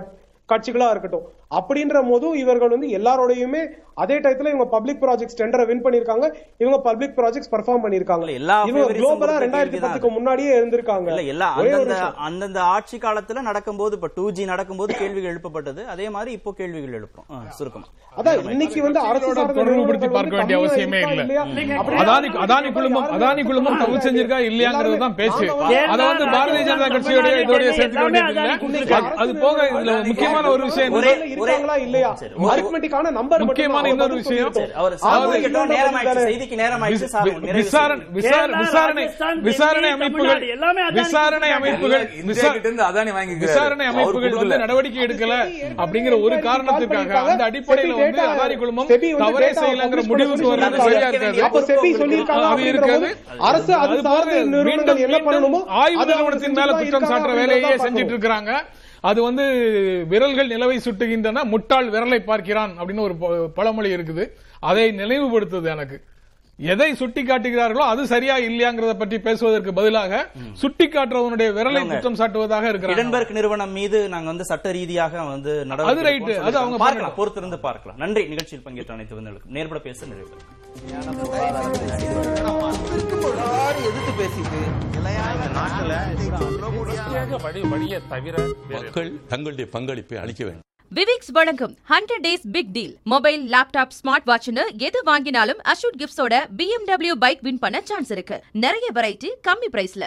கட்சிகளா இருக்கட்டும் அப்படின்ற போதும் இவர்கள் வந்து எல்லாரோடையுமே அதே டயத்துல இவங்க பப்ளிக் ப்ராஜெக்ட்ஸ் டெண்டரை வின் பண்ணிருக்காங்க இவங்க பப்ளிக் ப்ராஜெக்ட்ஸ் பெர்ஃபார்ம் பண்ணிருக்காங்க இவங்க குளோபலா ரெண்டாயிரத்தி பத்துக்கு முன்னாடியே இருந்திருக்காங்க. இல்ல எல்லா அந்தந்த ஆட்சி காலத்துல நடக்கும்போது இப்ப டூ ஜி நடக்கும்போது கேள்விகள் எழுப்பப்பட்டது. அதே மாதிரி இப்போ கேள்விகள் எழுப்புறோம். ஆ, சுருக்கமா. அதான் இன்னைக்கு வந்து அரசு கட்சிகளோட சார்ந்த தொடர்பு படுத்தி நிறுவனங்கள் பார்க்க வேண்டிய அவசியமே இல்ல? அதானி அதானி குழுமம் அதானி குழுமம் தப்பு செஞ்சிருக்கா இல்லையாங்கிறது தான் பேச்சு. அதை வந்து பாரதிய ஜனதா கட்சியோட இதோடைய சேர்த்துக்க வேண்டியது இல்ல அது- போக இதுல முக்கியமான ஒரு விஷயம் இல்லையா? சரி. இன்னொரு விஷயம் விசாரணை. விசாரணை அமைப்புகள் விசாரணை. அமைப்புகள் அதானி வாங்கிக்கிறாரு. விசாரணை அமைப்புகள் வந்து. நடவடிக்கை எடுக்கல அப்படிங்கிற ஒரு காரணத்துக்காக அந்த அடிப்படையில வந்து அதானி குழுமம் தவறே செய்யலங்கிற முடிவுக்கு வர்றது சரியா இருக்காது. அப்ப செபி சொல்லியிருக்காங்க அது அப்படிங்கிற இருக்காது. போது அரசு அது சார்ந்த நிறுவனங்கள் மீண்டும் என்ன பண்ணணுமோ ஆய்வு நிறுவனத்தின் மேல குற்றம் சாட்டுற வேலையே செஞ்சிட்டு இருக்கிறாங்க. அது வந்து விரல்கள் நிலவை சுட்டுகின்றன முட்டாள் விரலை பார்க்கிறான் அப்படின்னு ஒரு ப- பழமொழி இருக்குது. அதை நினைவுபடுத்துது எனக்கு. எதை சுட்டி காட்டுகிறார்களோ அது சரியா இல்லையாங்கிறத பற்றி பேசுவதற்கு பதிலாக சுட்டி காட்டுறவனுடைய விரலை குற்றம் சாட்டுவதாக இருக்கிறாங்க. இடன்பர்க் நிறுவனம் மீது நாங்க வந்து சட்ட ரீதியாக வந்து அது. எடுப்போம்னு அது அவங்க. பார்க்கலாம். பொறுத்திருந்து பார்க்கலாம். நன்றி. நிகழ்ச்சியில் பங்கேற்ற அனைத்து வந்தவர்களுக்கும் நேர்பட பேச நிறைவு எதிர்த்து பேசிட்டு வழி வழியை தவிர மக்கள் தங்களுடைய பங்களிப்பை அளிக்க வேண்டும். விவிக்ஸ் வழங்கும் hundred days big deal mobile laptop smart வாட்ச்னு எது வாங்கினாலும் அஷூட் கிஃப்ட்ஸோட பிஎம்டபிள்யூ பைக் வின் பண்ண சான்ஸ் இருக்கு. நிறைய வெரைட்டி கம்மி பிரைஸ்ல